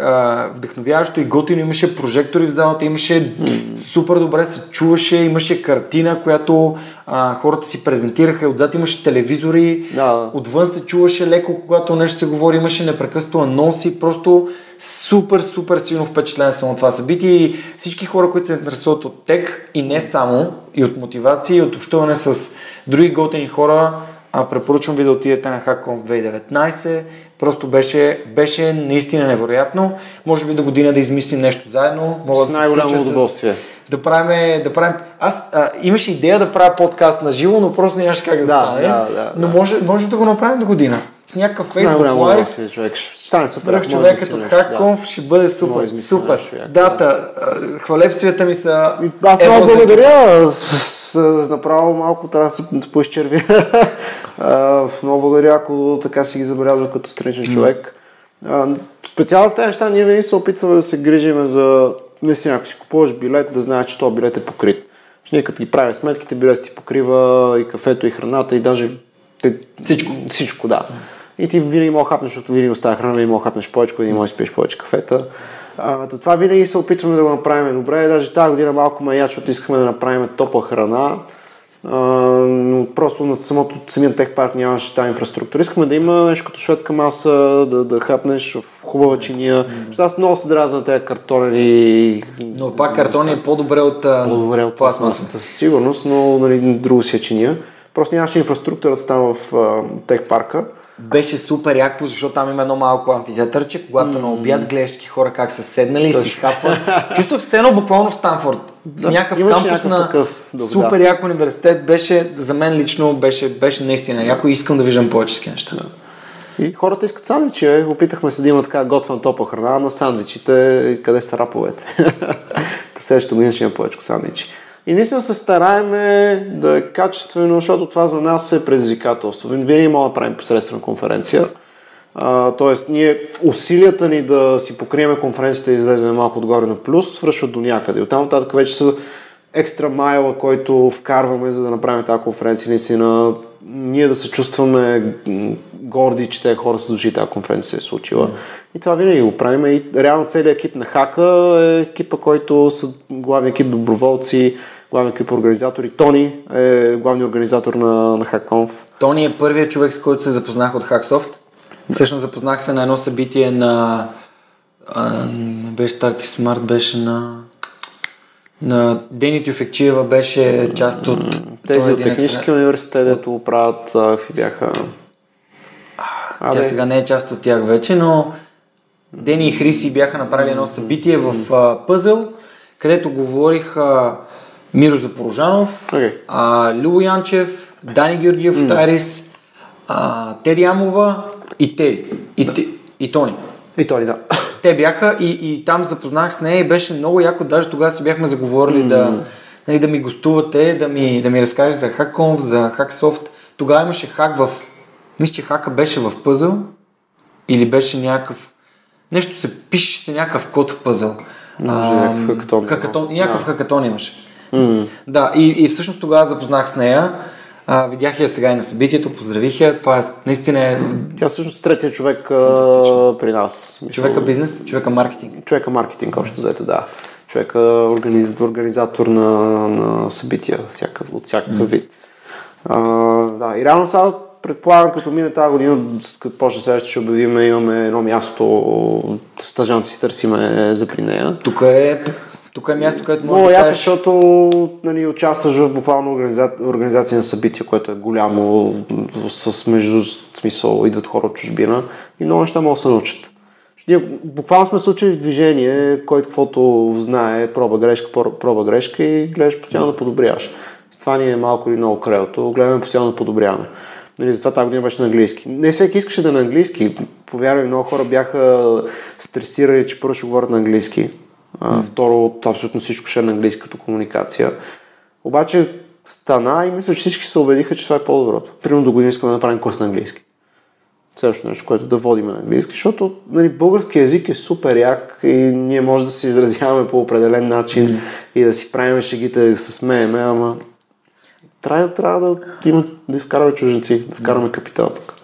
а, вдъхновяващо и готино. Имаше прожектори в залата, имаше супер добре се чуваше, имаше картина, която а, хората си презентираха. Отзад имаше телевизори, Да. отвън се чуваше леко, когато нещо се говори, имаше непрекъснато анонси, просто супер, супер силно впечатлен съм от това събитие и всички хора, които се интересуват от тек и не само, и от мотивация, и от общуване с други готини хора, а, препоръчвам ви да отидете на HackConf 2019. Просто беше, беше наистина невероятно. Може би до година да измислим нещо заедно. Мога С да най-голямо включа с- удоволствие. Да правим, да правим... Аз а, имаше идея да правя подкаст на живо, но просто нямаше как да, Да, стане. да, да, но да. може, може да го направим до година. С някакъв Live, удоволствие, човек. Ще стане супер. Може да човекът от нещо, да. Хакконф ще бъде Може супер. да измислим Супер. нещо Дата, а, хвалепствията ми са... Аз много благодаря. Аз направо малко трябва да се поизчервя. (laughs) много благодаря, ако така си ги забелязва като страничен човек. специално с тези неща ние винаги се опитваме да се грижим за не си, ако си купуваш билет, да знаеш, че този билет е покрит. Че ние като ги правим сметките, билет ти покрива и кафето, и храната, и даже всичко. Всичко, да. И ти винаги мога хапнеш, защото винаги остава храна, винаги мога хапнеш повече, винаги мога да спиш повече кафета. А, това винаги се опитваме да го направим добре. Даже тази година малко ме яд, защото искаме да направим топла храна. А, но просто на самото, самия тех парк нямаше тази инфраструктура. Искаме да има нещо като шведска маса, да, да хапнеш в хубава чиния. Mm-hmm. аз много се дразна на тези картонени. Но пак картон е по-добре от, по-добре от пластмасата. Със сигурност, но нали, друго си е чиния. Просто нямаше инфраструктурата там в тех парка беше супер яко, защото там има едно малко амфитеатърче, когато mm. на обяд гледаш хора как са седнали и си хапват. (laughs) Чувствах се едно буквално в Станфорд. Да, в някакъв кампус някакъв на такъв, супер да. яко университет беше, за мен лично беше, беше наистина яко и искам да виждам повече такива неща. Да. И хората искат сандвичи. Опитахме се да има така готвен топла храна, но сандвичите, къде са раповете? (laughs) Следващата година ще има повече сандвичи. И наистина се стараеме да е качествено, защото това за нас е предизвикателство. Винаги мога да правим посредствена конференция. тоест, ние усилията ни да си покриеме конференцията и излезем малко отгоре на плюс, свършват до някъде. Оттам нататък вече са екстра майла, който вкарваме, за да направим тази конференция. Наистина, ние да се чувстваме горди, че тези хора са дошли тази конференция се е случила. И това винаги го правим. И реално целият екип на Хака е екипа, който са главни екип доброволци, главен екип организатори. Тони е главният организатор на, на HackConf. Тони е първият човек, с който се запознах от Hacksoft. Всъщност запознах се на едно събитие на... А, беше Старти Смарт, беше на... На Дени Тюфекчиева беше част от... Тези от Техническия университет, дето правят, какви бяха... А, Тя сега не е част от тях вече, но Дени и Хриси бяха направили едно събитие в а, Пъзъл, където говорих а, Миро Запорожанов, okay. а, Любо Янчев, Дани Георгиев mm. Тарис, а, Теди Амова и Теди. И, да. и Тони. И Тони, да. Те бяха и, и там запознах с нея и беше много яко. Даже тогава си бяхме заговорили mm. да, нали, да ми гостувате, да ми, да ми разкажеш за HackConf, за HackSoft. Тогава имаше хак в... Мисля, че хака беше в пъзъл или беше някакъв... Нещо се пише някакъв код в пъзъл. Може някакъв хакатон. хакатон някакъв да. хакатон имаше. Mm. Да, и, и всъщност тогава запознах с нея. А, видях я сега и на събитието, поздравих я. Това е наистина е... Тя всъщност третия човек а, при нас. Човека бизнес, човека маркетинг. Човека маркетинг, общо заето, да. Човека органи... организатор на, на събития всякакъв, от всякакъв mm. вид. А, да, и реално сега предполагам, като мине тази година, като почне следващия, ще обявим, имаме едно място, стъжанци си търсиме за при нея. Тук е тук е място, където може да кажеш... защото нали, участваш в буквално организа... организация на събития, което е голямо, с между смисъл, идват хора от чужбина и много неща могат да се научат. Ние буквално сме случили в движение, който каквото знае, проба грешка, проба грешка и гледаш постоянно да подобряваш. Това ни е малко или много крайото, гледаме постоянно да подобряваме. Нали, затова тази година беше на английски. Не всеки искаше да е на английски. Повярвай, много хора бяха стресирани, че първо ще говорят на английски. А, второ, от абсолютно всичко ще е на английски като комуникация. Обаче стана и мисля, че всички се убедиха, че това е по-доброто. Примерно до година искаме да направим курс на английски. Следващото нещо, което да водим на английски, защото нали, български язик е супер як и ние може да се изразяваме по определен начин mm. и да си правим шегите, да се смееме, ама трябва, трябва да, има, да вкараме чуженци, да вкараме капитал пък.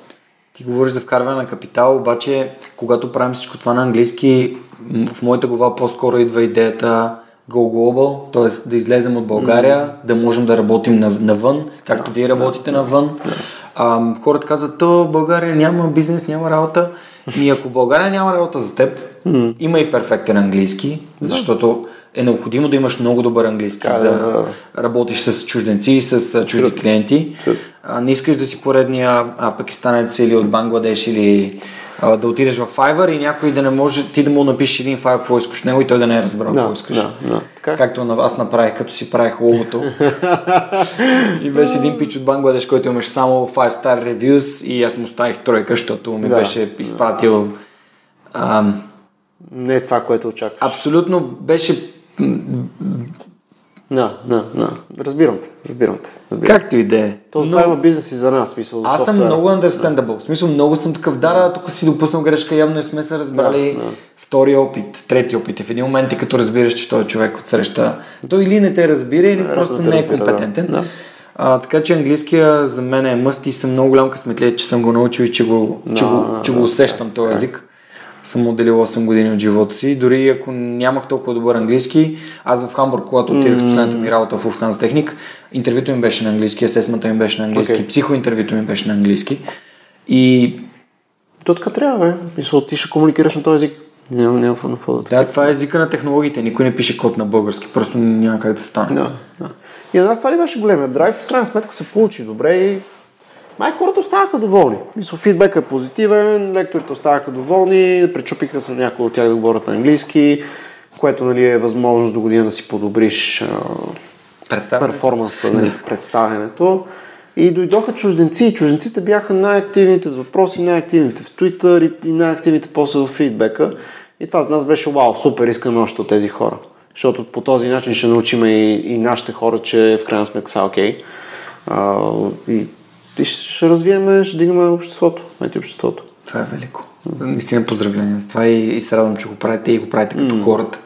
Ти говориш за вкарване на капитал, обаче когато правим всичко това на английски, в моята глава по-скоро идва идеята Go Global, т.е. да излезем от България, mm. да можем да работим навън, както yeah, вие работите yeah, навън. Yeah. А, хората казват, то България няма бизнес, няма работа. И ако България няма работа за теб, mm. има и перфектен английски, защото е необходимо да имаш много добър английски, за да работиш с чужденци и с чужди клиенти. А, не искаш да си поредния а, пакистанец или от Бангладеш или а, да отидеш в Fiverr и някой да не може, ти да му напишеш един файл, какво искаш него и той да не е разбрал какво искаш. Да, да, така. Както на вас направих, като си правих логото. (laughs) и беше един пич от Бангладеш, който имаш само 5 star reviews и аз му ставих тройка, защото ми да, беше изпратил... Да. Ам, не е това, което очакваш. Абсолютно беше Да, да, да. Разбирам те, разбирам те. Разбирам. Както и да е. То това има бизнес и за нас, смисъл. Аз съм много understandable. В смисъл, много съм такъв, да, да, тук си допуснал грешка, явно не сме се разбрали. Да, да. Втори опит, трети опит. И в един момент ти като разбираш, че той е човек от среща, той или не те разбира, или Вероятно просто не не е да. компетентен. Да. А, така че английския за мен е мъст и съм много голям късметлия, че съм го научил и че го, че Да, го, да, че да. го усещам този език. Съм отделил 8 години от живота си. Дори ако нямах толкова добър английски, аз в Хамбург, когато отидох в последната ми работа в Lufthansa Техник, интервюто ми беше на английски, асесмента ми беше на английски, Окей. психоинтервюто ми беше на английски. И То така трябва, бе. Мисъл, ти ще комуникираш на този език. Няма, няма какво- какво да да, това е езика на технологиите. Никой не пише код на български, просто няма как да стане. Да, да. И на нас това ли беше големия драйв? В крайна сметка се получи добре и май хората оставаха доволни. Мисъл, фидбека е позитивен, лекторите оставаха доволни, причупиха се някои от тях да говорят на английски, което нали, е възможност до година да си подобриш перформанса, нали, (laughs) представянето. И дойдоха чужденци и чужденците бяха най-активните с въпроси, най-активните в Twitter и- най-активните после в фидбека. И това за нас беше вау, супер, искаме още от тези хора. Защото по този начин ще научим и, и нашите хора, че в крайна сметка е окей. А, и, и ще, развиеме, ще дигаме обществото, IT обществото. Това е велико. Наистина поздравления за това и, и се радвам, че го правите и го правите като хората.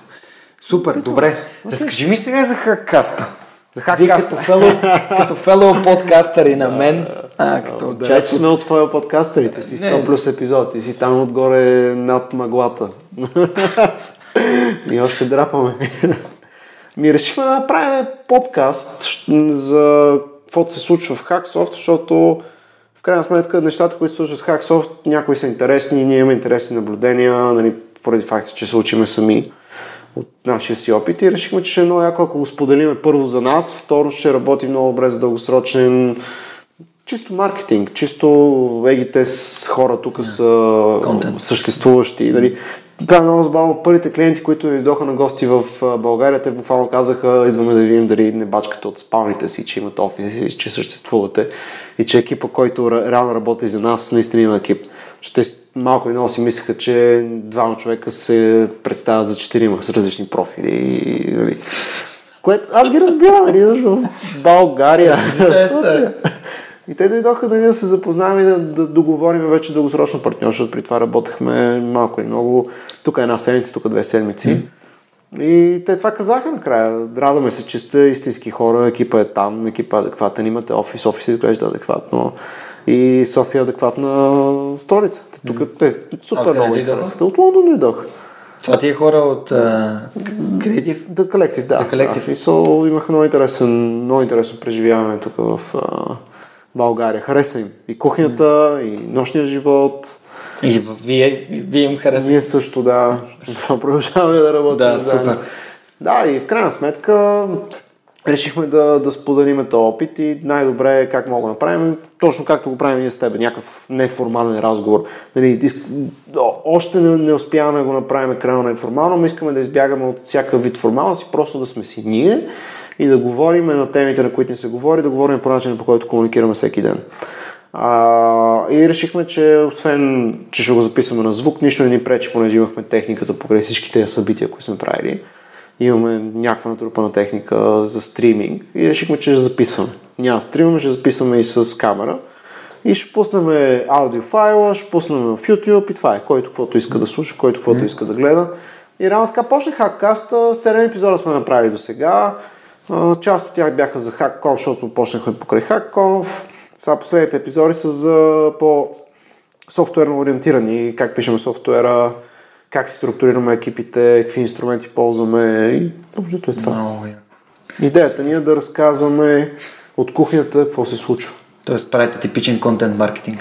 Супер, добре. Разкажи ми сега за хаккаста. За хаккаста. като фело, (laughs) като фело подкастъри на мен, а, като Да, част сме от... твоя подкастерите си, Не. 100 плюс епизод, ти си там отгоре над мъглата. (laughs) Ние още драпаме. Ми решихме да направим подкаст за каквото се случва в Hacksoft, защото в крайна сметка нещата, които се случват в Hacksoft, някои са интересни, ние имаме интересни наблюдения, нали, поради факта, че се учиме сами от нашия си опит и решихме, че ще е много яко, ако го споделиме първо за нас, второ ще работи много добре за дългосрочен чисто маркетинг, чисто егите с хора тук са Контент. съществуващи. Нали. Това е много забавно. Първите клиенти, които дойдоха на гости в България, те буквално казаха, идваме да видим дали не бачкате от спалните си, че имат офиси, че съществувате и че екипа, който ре- реално работи за нас, наистина има екип. Защото те малко и много си мислеха, че двама човека се представят за четирима с различни профили. и, Нали. Което аз ги разбирам, нали, в България. (laughs) И те дойдоха да, да се запознаем и да, да договорим вече дългосрочно партньорство, защото при това работехме малко и много. Тук е една седмица, тук две седмици. И те това казаха накрая. Радваме се, че сте истински хора, екипа е там, екипа е адекватен, имате офис, офис изглежда адекватно. И София е адекватна столица. Тук те супер много харесват. От Лондон дойдоха. Това ти е хора от Креатив. The Collective, да. The Collective. Да, смисъл, имаха много, интересен, много интересно преживяване тук в а, България. Хареса им и кухнята, и нощния живот. И вие, вие им харесвате. Ние също, да. (laughs) Продължаваме да работим. Да, супер. Да, и в крайна сметка решихме да, да споделим този опит и най-добре е как мога да направим, точно както го правим ние с теб, някакъв неформален разговор. Нали, иск... още не, не успяваме да го направим крайно неформално, но искаме да избягаме от всяка вид формалност и просто да сме си ние и да говорим на темите, на които ни се говори, да говорим по начина, по който комуникираме всеки ден. А, и решихме, че освен, че ще го записваме на звук, нищо не ни пречи, понеже имахме техниката покрай всички тези събития, които сме правили. Имаме някаква натрупана техника за стриминг и решихме, че ще записваме. Няма стримаме, ще записваме и с камера. И ще пуснем аудиофайла, ще пуснем в YouTube и това е. Който каквото иска да слуша, който каквото иска да гледа. И рано така почна хаккаста, 7 епизода сме направили до сега. Част от тях бяха за HackConf, защото почнахме покрай HackConf. Сега последните епизоди са за по софтуерно ориентирани, как пишем софтуера, как си структурираме екипите, какви инструменти ползваме и общото е това. Много яко. Идеята ни е да разказваме от кухнята какво се случва. Тоест правите типичен контент маркетинг.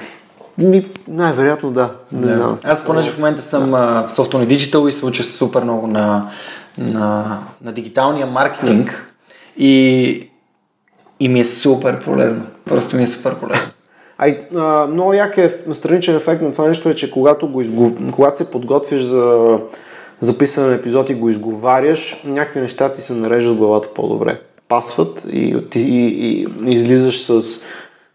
Ми, най-вероятно да, не Да. знам. Аз понеже в момента съм а, в Software Digital и се уча супер много на, на, на дигиталния маркетинг и, и ми е супер полезно. Просто ми е супер полезно. Ай, а, много як е страничен ефект на това нещо е, че когато, го изго... когато се подготвиш за записване на епизод и го изговаряш, някакви неща ти се нареждат в главата по-добре. Пасват и, и, и, и излизаш с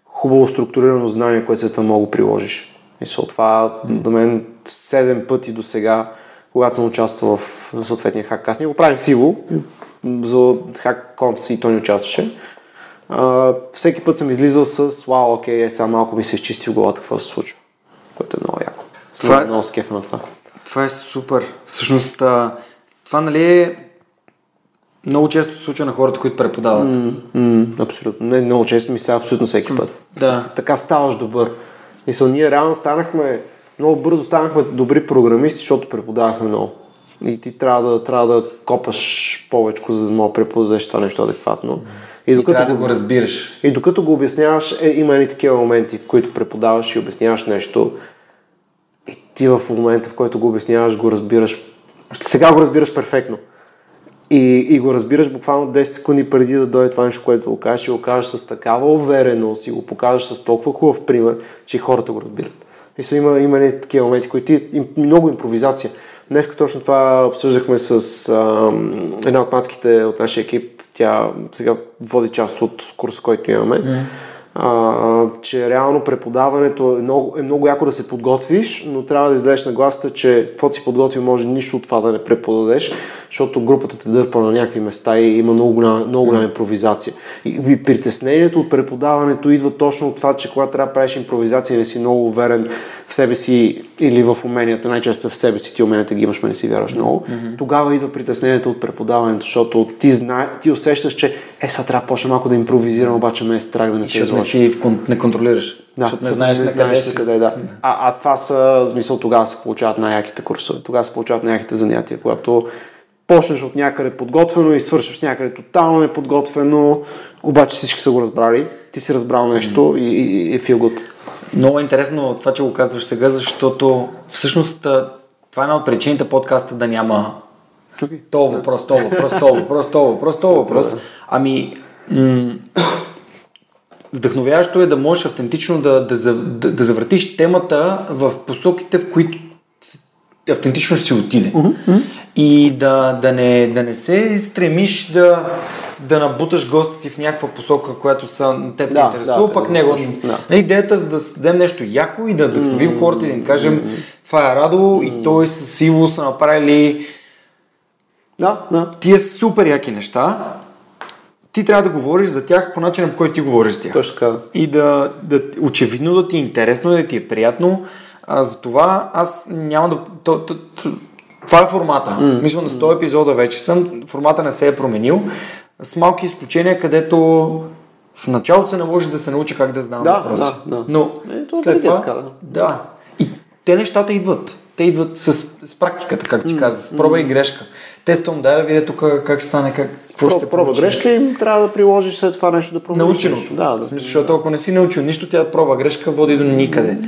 хубаво структурирано знание, което след това мога да приложиш. И со това до мен седем пъти до сега, когато съм участвал в съответния хаккаст. Ние го правим сиво, за HackConf и той не участваше. А, всеки път съм излизал с вау, окей, е, сега малко ми се изчисти в главата какво се случва. Което е много яко. Съм Това е- много скефа на това. Това е супер. Всъщност, а, това нали е много често се случва на хората, които преподават. М, м, абсолютно. Не, много често ми се абсолютно всеки път. Да. Така ставаш добър. Мисъл, ние реално станахме, много бързо станахме добри програмисти, защото преподавахме много. И ти трябва да, трябва да копаш повече, за да мога да преподадеш това нещо адекватно. И И докато, трябва да го, го разбираш. и докато го обясняваш, е, има едни такива моменти, в които преподаваш и обясняваш нещо. И ти в момента, в който го обясняваш, го разбираш. Сега го разбираш перфектно. И, и го разбираш буквално 10 секунди преди да дойде това нещо, което го кажеш и го кажеш с такава увереност и го покажеш с толкова хубав пример, че и хората го разбират. И са, има, има такива моменти, които ти, им, много импровизация. Днес точно това обсъждахме с ам, една от мацките от нашия екип. Тя сега води част от курса, който имаме. Mm. А, че реално преподаването е много, е много яко да се подготвиш, но трябва да излезеш на гласата, че каквото си подготви може нищо от това да не преподадеш, защото групата те дърпа на някакви места и има много голяма, много голяма импровизация. И, и притеснението от преподаването идва точно от това, че когато трябва да правиш импровизация не си много уверен в себе си или в уменията, най-често е в себе си, ти уменията ги имаш, но не си вярваш много, mm-hmm. тогава идва притеснението от преподаването, защото ти, знае, ти усещаш, че е, сега трябва да почна малко да импровизирам, обаче ме е страх да не се изложа. Си, не контролираш. Да, защото не знаеш на къде си. къде, да. А, а това са, в смисъл, тогава се получават най-яките курсове, тогава се получават най-яките занятия, когато почнеш от някъде подготвено и свършиш някъде тотално неподготвено, обаче всички са го разбрали, ти си разбрал нещо и, и, и е feel good. Много е интересно това, че го казваш сега, защото всъщност това е една от причините подкаста да няма Okay. то въпрос, то въпрос, то въпрос, то въпрос, то въпрос. Ами, м- вдъхновяващо е да можеш автентично да, да, да, да завъртиш темата в посоките, в които автентично ще си отиде. И да, да, не, да не се стремиш да, да набуташ госта ти в някаква посока, която са теб Да, интересува, да, пък да, него. да. Да. Идеята за да дадем нещо яко и да вдъхновим хората и да им кажем това е Радо и той с Иво са направили Да, да. тия супер яки неща, ти трябва да говориш за тях по начина, по който ти говориш за тях. Точно така. И да, да очевидно да ти е интересно, да ти е приятно. А, затова аз няма да... То, то, то, това е формата. Mm. Мисля, на 100 епизода вече съм. Формата не се е променил. С малки изключения, където в началото се наложи да се научи как да задавам Да, въпроси. да, да. Но Е, то след това... така, да. да. И те нещата идват. Те идват с, с практиката, както ти каза, с проба и грешка. Тествам, дай да видя тук как стане, как, какво ще се Проба получи. грешка и трябва да приложиш след това нещо да промениш. Научено. нещо. Да, В да. смисъл, защото ако не си научил нищо, тя проба грешка води до никъде.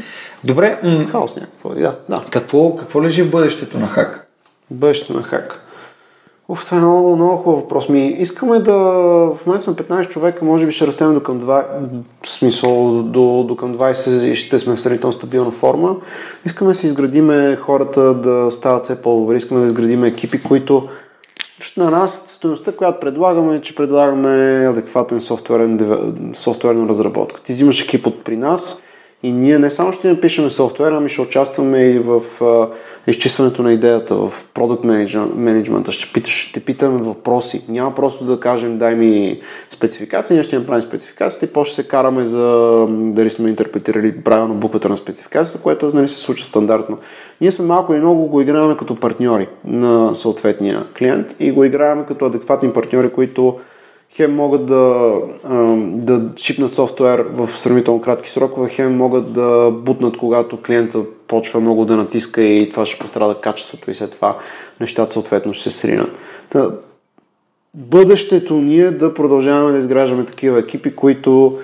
Добре, м- Хаос някакво. Да, да. какво, какво лежи в бъдещето на хак? Бъдещето на хак. Уф, това е много, много хубав въпрос. Ми, искаме да, в момента сме 15 човека, може би ще растем до към 2, в смисъл до, до към 20 и ще сме в сравнително стабилна форма. Искаме да си изградиме хората да стават все по-добри, искаме да изградиме екипи, които на нас стоеността, която предлагаме, е, че предлагаме адекватен софтуерен, софтуерна разработка. Ти взимаш екип от при нас и ние не само ще напишеме софтуера, ами ще участваме и в а, изчистването на идеята, в продукт менеджмента. Ще, питаш, ще питаме въпроси. Няма просто да кажем дай ми спецификация, ние ще им правим спецификацията и после се караме за дали сме интерпретирали правилно буквата на спецификацията, което нали, се случва стандартно. Ние сме малко и много го играем като партньори на съответния клиент и го играем като адекватни партньори, които хем могат да, да шипнат софтуер в сравнително кратки срокове, хем могат да бутнат, когато клиента почва много да натиска и това ще пострада качеството и след това нещата съответно ще се сринат. Та, бъдещето ни е да продължаваме да изграждаме такива екипи, които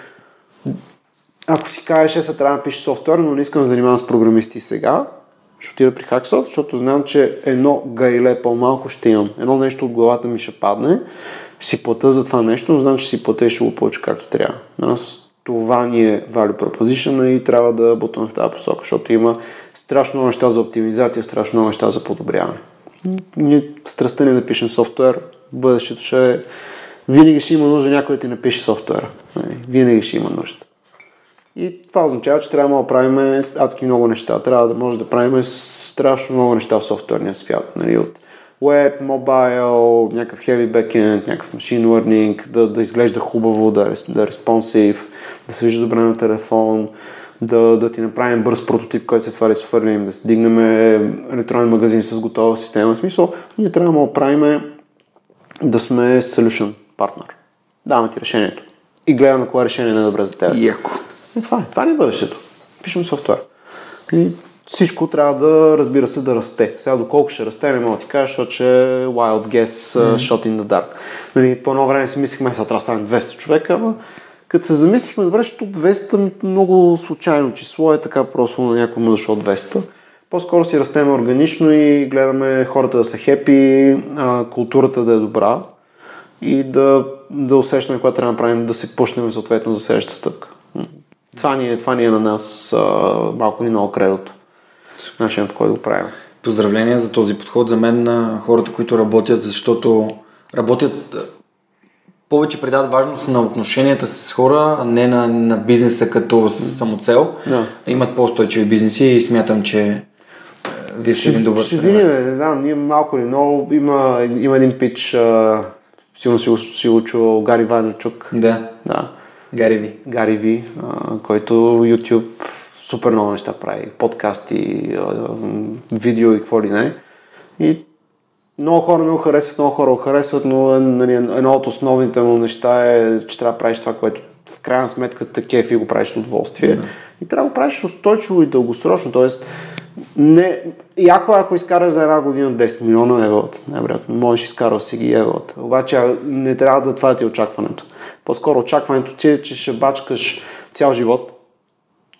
ако си кажеш, е, сега трябва да пише софтуер, но не искам да занимавам с програмисти сега, ще отида при Hacksoft, защото знам, че едно гайле по-малко ще имам. Едно нещо от главата ми ще падне, си плата за това нещо, но знам, че си плата и ще го получа както трябва. На нас това ни е value proposition и трябва да бутаме в тази посока, защото има страшно много неща за оптимизация, страшно много неща за подобряване. Ние страстта ни да пишем софтуер, бъдещето ще е... Винаги ще има нужда някой да ти напише софтуера. Нали, Винаги ще има нужда. И това означава, че трябва да правим адски много неща. Трябва да може да правим страшно много неща в софтуерния свят. Нали? От web, mobile, някакъв heavy backend, някакъв machine learning, да, да изглежда хубаво, да, е- да е responsive, да се вижда добре на телефон, да, да ти направим бърз прототип, който се това да свърлим, да дигнем електронен магазин с готова система. В смисъл, ние трябва да правим да сме solution партнер. Даваме ти решението. И гледам на кое решение е добре за теб. Яко. И това е. Това не е бъдещето. Пишем софтуер. И всичко трябва да, разбира се, да расте. Сега доколко ще расте, не мога да ти кажа, защото че wild guess, mm-hmm. shot in the dark. Нали, по едно време си мислихме, сега трябва да станем 200 човека, ама като се замислихме, добре, защото 200 много случайно число е така просто на някой му дошло 200. По-скоро си растеме органично и гледаме хората да са хепи, културата да е добра и да, да усещаме когато трябва да направим, да се пушнем съответно за следващата стъпка. Това ни е, това ни е на нас малко и много кредото. Начинът по който го правим. Поздравления за този подход за мен на хората, които работят, защото работят повече придават важност на отношенията с хора, а не на, на бизнеса като самоцел. Да. Имат по-устойчиви бизнеси и смятам, че вие сте един добър. Ще видим, не знам, ние малко или много. Има, има един пич, а, сигурно си го, си го Гари Вайнерчук. Да. да. Гари Ви. Гари Ви, а, който YouTube супер много неща прави. Подкасти, видео и какво ли не. И много хора не го харесват, много хора го харесват, но нали, едно от основните му неща е, че трябва да правиш това, което в крайна сметка те кефи и го правиш с удоволствие. Yeah. И трябва да го правиш устойчиво и дългосрочно. Тоест, не, яко ако изкараш за една година 10 милиона еврота, най-вероятно, можеш изкарал си ги еврота. Обаче не трябва да това да ти е очакването. По-скоро очакването ти е, че ще бачкаш цял живот.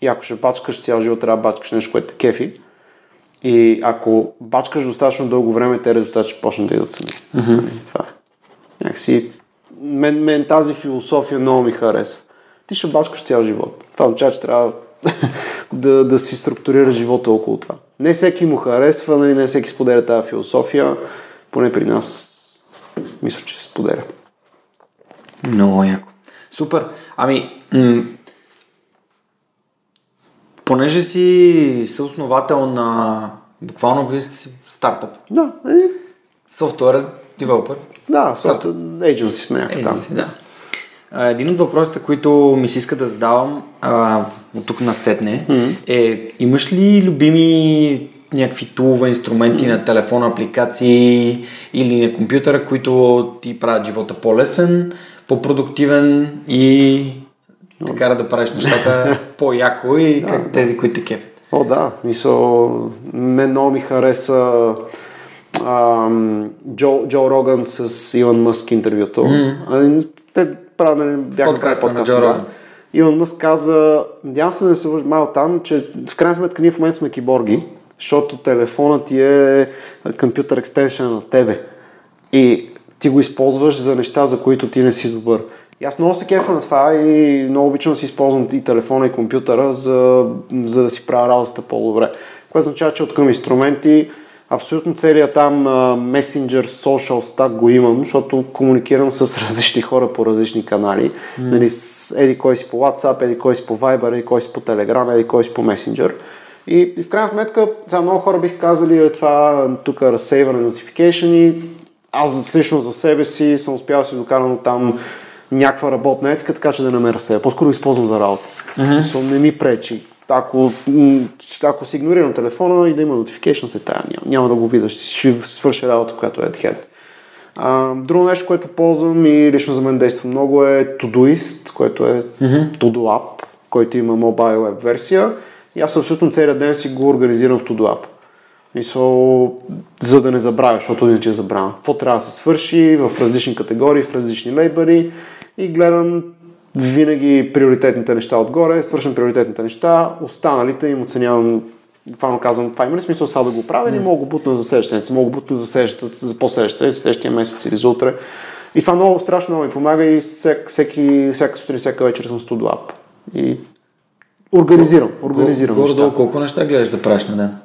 И ако ще бачкаш цял живот, трябва да бачкаш нещо, което те кефи. И ако бачкаш достатъчно дълго време, те резултати ще почнат да идват сами. Mm-hmm. Това е. Някакси, мен, мен тази философия много ми харесва. Ти ще бачкаш цял живот. Това означава, че трябва (laughs) да, да си структурира живота около това. Не всеки му харесва, нали, не всеки споделя тази философия, поне при нас мисля, че се споделя. Много яко. Супер. Ами, м- понеже си съосновател на буквално вие сте си стартъп. Да. Софтуер девелопер. Да, софтуер agency сме някакъв там. Да. Един от въпросите, които ми се иска да задавам а, от тук на сетне mm-hmm. е имаш ли любими някакви тулове, инструменти mm-hmm. на телефона, апликации или на компютъра, които ти правят живота по-лесен, по-продуктивен и те кара да правиш нещата (laughs) по-яко и да, как да. тези, които те кефят. О, да, мисъл, мен много ми хареса ам, Джо, Джо Роган с Илон Мъск интервюто. Mm. Те правили, бяха подкаст, подкаст на Джо Роган. Илон Мъск каза, надявам се да се върши там, че в крайна сметка ние в момента сме киборги, защото телефонът ти е компютър екстеншън на тебе. И ти го използваш за неща, за които ти не си добър. И аз много се кефа на това и много обичам да си използвам и телефона и компютъра, за, за да си правя работата по-добре. Което означава, че от към инструменти абсолютно целият там Messenger, Social Stack го имам, защото комуникирам с (laughs) различни хора по различни канали. Mm. Нали, еди кой си по WhatsApp, еди кой си по Viber, еди кой си по Telegram, еди кой си по Messenger. И, и в крайна сметка, сега много хора бих казали е това тук разсейване notification и аз лично за себе си съм успял да си докарам там някаква работна етика, така че да намеря себе. По-скоро използвам за работа. Mm-hmm. не ми пречи. Ако, ако си игнорирам телефона и да има notification, се тая, няма, няма да го видя, ще свърши работа, която е head. А, друго нещо, което ползвам и лично за мен действа много е Todoist, което е mm-hmm. Todo App, който има mobile web версия. И аз абсолютно целият ден си го организирам в Todo App. Мисъл, за да не забравя, защото иначе забравя. Какво трябва да се свърши в различни категории, в различни лейбъри и гледам винаги приоритетните неща отгоре, свършвам приоритетните неща, останалите им оценявам буквално казвам, това има ли смисъл сега да го правя или мога го бутна за следващия мога го бутна за, следващата, за по-следващия, следващия месец или за утре. И това много страшно много ми помага и всек, всеки, всяка сутрин, всяка вечер съм с Todo App. И организирам, организирам Горе, неща. Колко неща гледаш да правиш на ден?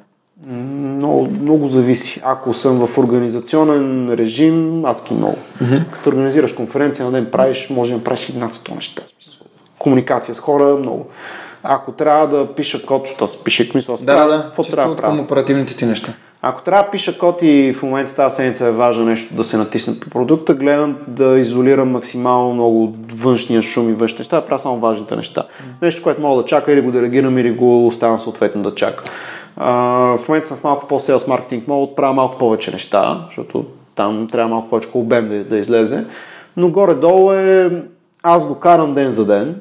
Много, много зависи. Ако съм в организационен режим, адски много. Mm-hmm. Като организираш конференция на ден, правиш, може да правиш и над 100 неща. Комуникация с хора, много. Ако трябва да пиша код, защото аз пиша мисля, да, да, какво трябва да правя? оперативните ти неща. Ако трябва да пиша код и в момента тази седмица е важно нещо да се натисне по продукта, гледам да изолирам максимално много от външния шум и външни неща, да правя само важните неща. Нещо, което мога да чака или го делегирам, или го оставям съответно да чака. А, в момента съм в малко по-селс маркетинг мод, правя малко повече неща, защото там трябва малко повече обем да, да излезе. Но горе-долу е, аз го карам ден за ден,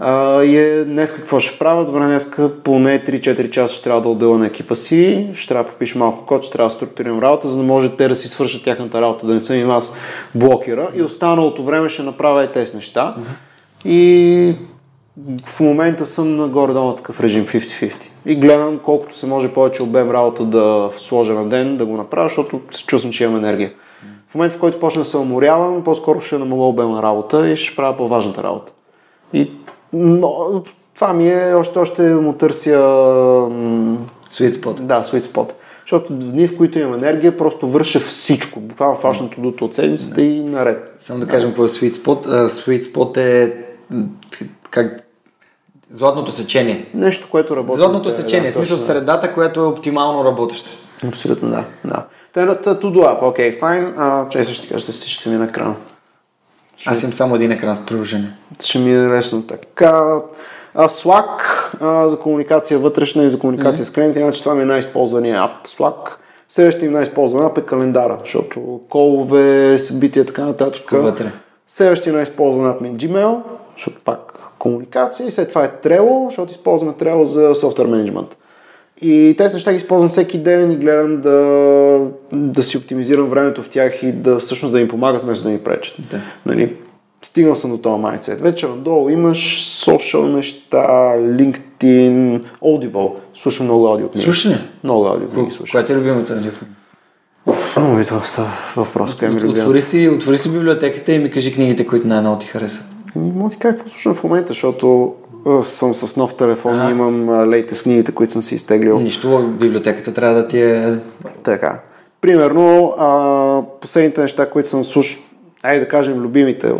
а, и е днес какво ще правя? Добре, днес поне 3-4 часа ще трябва да отдела на екипа си, ще трябва да попиша малко код, ще трябва да структурирам работа, за да може те да си свършат тяхната работа, да не съм им аз блокира и останалото време ще направя и тези неща. И в момента съм на такъв режим 50-50. И гледам колкото се може повече обем работа да сложа на ден, да го направя, защото се чувствам, че имам енергия. В момента, в който почна да се уморявам, по-скоро ще намаля обем на работа и ще правя по-важната работа. И но, това ми е, още, още му търся... Sweet spot. Да, sweet spot. Защото в дни, в които имам енергия, просто върша всичко. Буквално фашното дуто от седмицата и наред. Само да кажем какво е sweet spot. Uh, sweet spot е как Златното сечение. Нещо, което работи. Златното сечение, в смисъл средата, която е оптимално работеща. Абсолютно, да. да. To do окей, файн. Чай ще ти кажа, да си ще ми на екрана. Аз имам само един екран с приложение. Ще ми е лесно така. А, Slack а, за комуникация вътрешна и за комуникация mm-hmm. с клиенти, иначе това ми е най-използвания ап. Slack. Следващия най-използван ап е календара, защото колове, събития, така нататък. Вътре. Следващия най-използван ап ми е Gmail, защото пак комуникация и след това е Trello, защото използваме Trello за софтуер менеджмент. И тези неща ги използвам всеки ден и гледам да, да си оптимизирам времето в тях и да всъщност да им помагат, вместо да ми пречат. Да. Нали, стигнал съм до този майцет. Вече надолу имаш social неща, LinkedIn, Audible. Слушам много аудиокниги. Слушаш ли? Много аудиокниги слушам. Коя ти е любимата аудиокнига? Много ми това става въпрос. От, от, отвори, си, отвори си библиотеката и ми кажи книгите, които най-много ти харесват. Мога ти кажа какво слушам в момента, защото съм с нов телефон а. и имам лейте с книгите, които съм си изтеглил. Нищо, библиотеката трябва да ти е... Така. Примерно, а, последните неща, които съм слушал, айде да кажем любимите.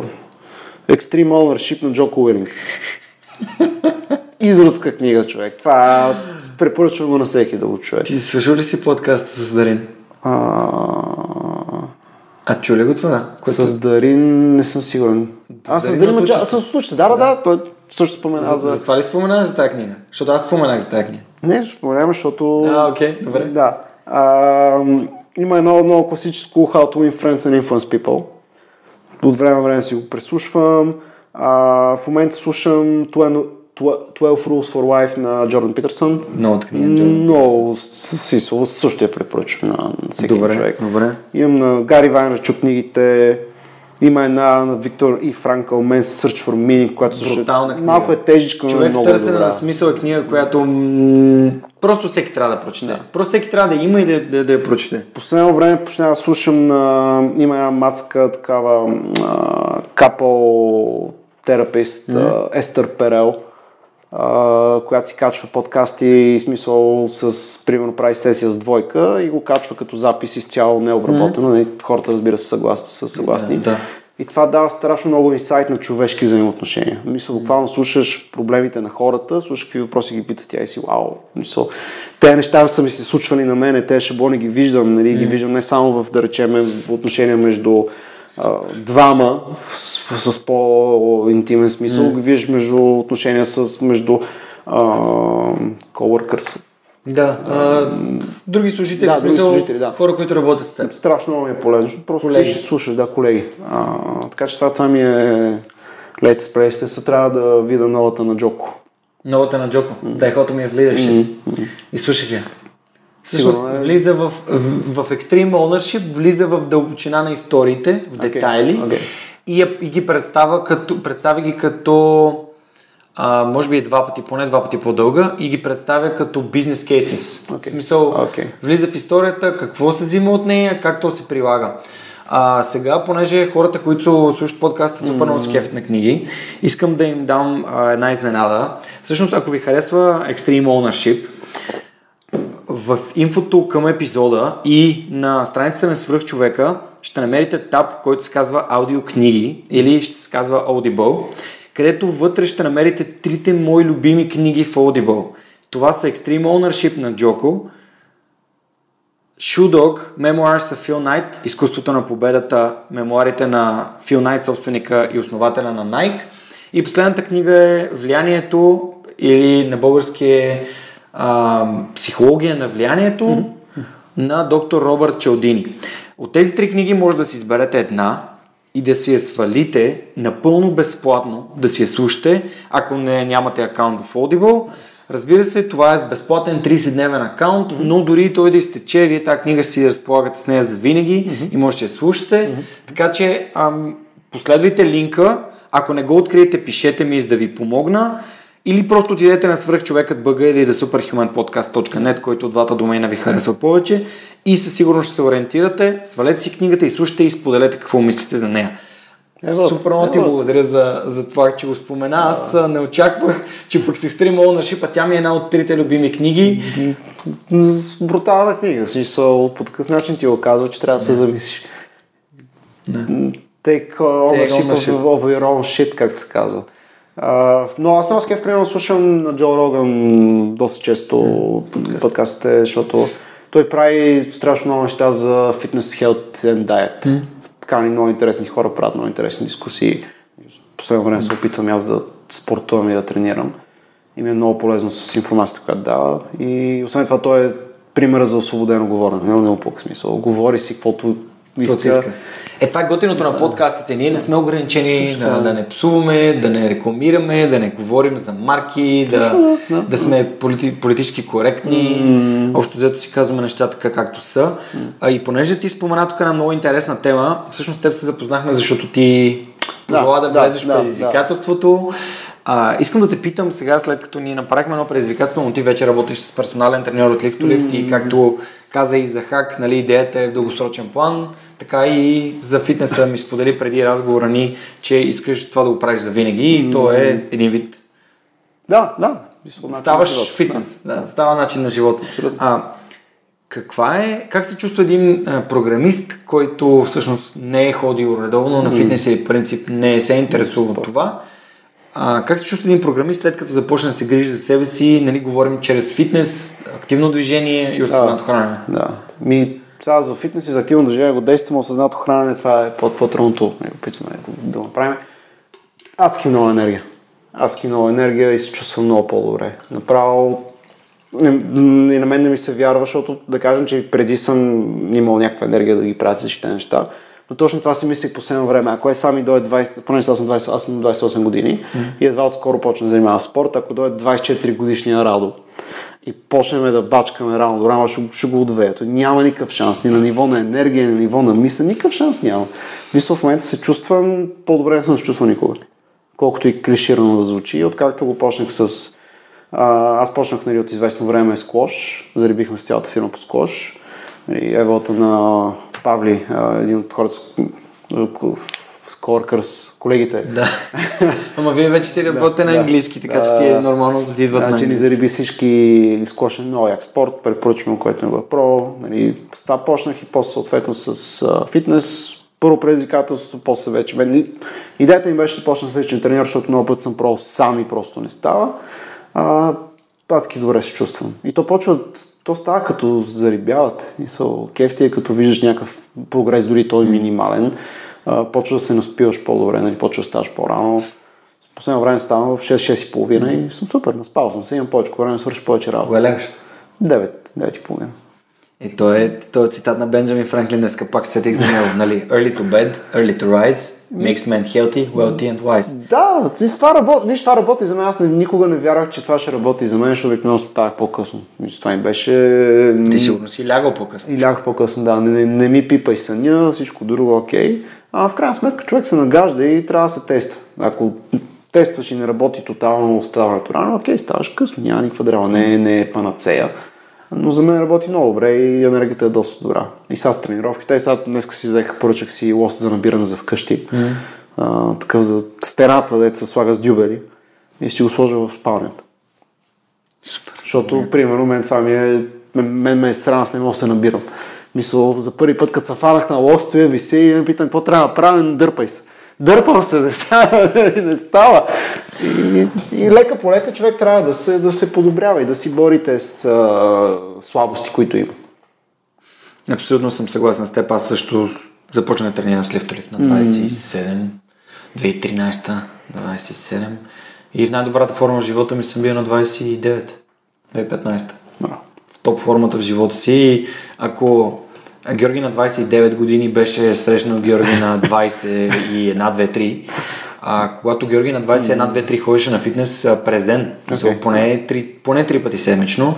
Extreme Ownership на Джо Куверинг. Изрудска книга, човек. Това препоръчвам го на всеки да го човек. Ти слушал ли си подкаста с Дарин? А... А чу ли го това? Което... С Дарин не съм сигурен. Аз с Дарин, Дарин аз съм случай. Да, да, да, той също спомена за... За, за това ли споменаш за тази книга? Защото аз споменах за тази книга. Не, споменавам, защото... А, окей, okay, добре. Да. А, има едно много класическо How to Win Friends and Influence People. От време на време си го преслушвам. А, в момента слушам 12 Rules for Life на Джордан Питърсън. Много книга. Много, си, също я препоръчвам на всеки добре, човек. Добре. Имам на Гари Вайнерчук книгите. Има една на Виктор и Франкъл Men's Search for Meaning, която също Брутална книга. малко е тежичка, но Човек много търсене добра. на смисъл е книга, която м- просто всеки трябва да прочете. Да. Просто всеки трябва да има и да, да, да я прочете. Последно време почнах да слушам на... Има една мацка, такава капъл терапист, mm-hmm. Естер Перел, която си качва подкасти, смисъл с, примерно, прави сесия с двойка и го качва като запис изцяло необработено. Mm-hmm. Хората, разбира се, съгласни, са съгласни. Да, да. И това дава страшно много инсайт на човешки взаимоотношения. Мисля, буквално слушаш проблемите на хората, слушаш какви въпроси ги питат тя и си, вау, мисъл, те неща са ми се случвали на мене, те шаблони ги виждам, нали, ги виждам не само в, да речем, в отношения между двама с, с по-интимен смисъл, mm. ги виждаш между отношения с, между а, coworkers, да, а, други служители, Да, други смисъл, служители, да. хора, които работят с теб. Страшно много ми е полезно, защото просто Колеги. ще слушаш, да, колеги. А, така че това, това ми е Late Express. Се трябва да видя новата на Джоко. Новата на Джоко. Дайхото ми е в leadership. И слушах я. Всъщност е. влиза в, в, в Extreme Ownership, влиза в дълбочина на историите, в детайли окей. и, я- и ги представя като, представя ги като а, може би е два пъти, поне два пъти по-дълга и ги представя като бизнес кейсис. Окей. В смисъл, Окей. влиза в историята, какво се взима от нея, как то се прилага. А сега, понеже хората, които слушат подкаста, супер много се кефят на книги, искам да им дам а, една изненада. Всъщност, ако ви харесва Extreme Ownership, в инфото към епизода и на страницата на Свръхчовека ще намерите таб, който се казва аудиокниги или ще се казва Audible, където вътре ще намерите трите мои любими книги в Audible. Това са Extreme Ownership на Джоко, Shoe Dog, Memoirs of Phil Knight, изкуството на победата, мемуарите на Фил Найт, собственика и основателя на Nike. И последната книга е Влиянието или на български е а, Психология на влиянието mm-hmm. на доктор Робърт Челдини. От тези три книги може да си изберете една и да си я свалите напълно безплатно, да си я слушате, ако не нямате акаунт в Audible. Разбира се, това е с безплатен 30-дневен акаунт, но дори той да изтече, вие тази книга си разполагате с нея за винаги mm-hmm. и можете да я слушате. Mm-hmm. Така че ам, последвайте линка, ако не го откриете, пишете ми, за да ви помогна. Или просто отидете на свръхчовекът бъга или да superhumanpodcast.net, който от двата домейна ви харесва повече и със сигурност ще се ориентирате, свалете си книгата и слушайте и споделете какво мислите за нея. Е, Супер много ти благодаря за, за това, че го спомена. Аз а... не очаквах, че пък Extreme Ownership, а тя ми е една от трите любими книги. Брутална книга. Смисъл, по такъв начин ти го казва, че трябва да се замислиш. Take ownership of your own shit, както се казва. Uh, но аз много скеф, примерно, слушам на Джо Роган доста често mm, подкастите, защото той прави страшно много неща за фитнес, хелт и diet. Mm. Кани много интересни хора, правят много интересни дискусии. Последно време се опитвам аз да спортувам и да тренирам. И ми е много полезно с информацията, която дава. И освен това той е примера за освободено говорене. Няма много по смисъл. Говори си каквото иска. Е, това е готиното да. на подкастите. Ние не сме ограничени да, да не псуваме, да не рекламираме, да не говорим за марки, да, да. да сме полити, политически коректни. Mm. Общо взето си казваме нещата така както са. Mm. А, и понеже ти спомена тук една много интересна тема, всъщност теб се запознахме, защото ти пожела да, да влезеш да, в предизвикателството. Да. А, искам да те питам сега, след като ни направихме едно предизвикателство, но ти вече работиш с персонален треньор от Lift to Lift mm. и както каза и за хак, нали, идеята е в дългосрочен план, така и за фитнеса ми сподели преди разговора ни, че искаш това да го правиш за винаги и то е един вид. Да, да. Ставаш фитнес, да, става начин на живота. А, каква е, как се чувства един а, програмист, който всъщност не е ходил редовно на фитнес или принцип не се интересува от това? А, как се чувства един програмист след като започне да се грижи за себе си, нали, говорим чрез фитнес, активно движение и осъзнато хранене? Да, ми сега за фитнес и за активно движение го действаме, осъзнато хранене, това е по-трудното, не го питаме да го направим. Адски много енергия. Адски много енергия и се чувствам много по-добре. Направо и на мен не ми се вярва, защото да кажем, че преди съм имал някаква енергия да ги правя всичките неща. Но точно това си мислих последно време. Ако е сами дойде 20, поне аз съм, 20, аз съм 28 години mm-hmm. и едва отскоро почна да занимава спорт, ако дойде 24 годишния Радо и почнем да бачкаме рано до рано, ще, ще го отвея. Няма никакъв шанс. Ни на ниво на енергия, ни на ниво на мисъл, никакъв шанс няма. Мисля, в момента се чувствам, по-добре не съм се чувствал никога. Колкото и клиширано да звучи, откакто го почнах с... А, аз почнах нали, от известно време с клош, зарибихме с цялата фирма по склош. И еволта на Павли, един от хората, coworkers, колегите. Да. Ама вие вече си работите да, на английски, така че ти е нормално да идват да, на ни зариби всички скошен много як спорт, препоръчвам, което не го е про. Нали, с това почнах и после съответно с а, фитнес. Първо предизвикателството, после вече. Мен, идеята ми беше да почна с личен тренер, защото много път съм про сам и просто не става. А, адски добре се чувствам. И то почва, то става като зарибяват. И са кефти е като виждаш някакъв прогрес, дори той е минимален. А, почва да се наспиваш по-добре, нали, почва да ставаш по-рано. В последно време ставам в 6-6.30 и съм супер, наспал съм се, имам повече време, свърши повече работа. Кога лягаш? 9, 9.30. И то е, то е цитат на Бенджамин Франклин, днеска пак сетих за него, нали? Early to bed, early to rise, makes men healthy, wealthy and wise. Да, това, работи, виж, това работи за мен. Аз никога не вярвах, че това ще работи за мен, защото обикновено ставах по-късно. Това ми беше... Ти сигурно си лягал по-късно. И лягах по-късно, да. Не, не, не ми пипай съня, всичко друго окей. А в крайна сметка човек се нагажда и трябва да се тества. Ако тестваш и не работи тотално оставането рано, окей, ставаш късно, няма никаква драма, не, не е панацея. Но за мен работи много добре и енергията е доста добра. И сега с тренировките, и сега днес си взех, поръчах си лост за набиране за вкъщи. Mm. А, такъв за стената, дето се слага с дюбели и си го сложа в спалнята. Супер. Защото, yeah. примерно, мен това ми е, мен ме е срам, аз не мога да се набирам. Мисля, за първи път, като се фанах на лостоя, виси и ме питам, какво трябва да правя, дърпай се. Дърпам се, (laughs) не става. не става. И, и лека по лека човек трябва да се, да се подобрява и да си борите с а, слабости, които има. Абсолютно съм съгласен с теб. Аз също започнах да тренирам с лифтолифт на 27, 2013, на 27. И в най-добрата форма в живота ми съм бил на 29, 2015. Браво. Топ формата в живота си. И ако Георги на 29 години беше срещнал Георги на 20 и 1, 2, 3, а когато Георги на 21, 2, 3 ходеше на фитнес през ден, okay. поне, 3, поне 3 пъти седмично,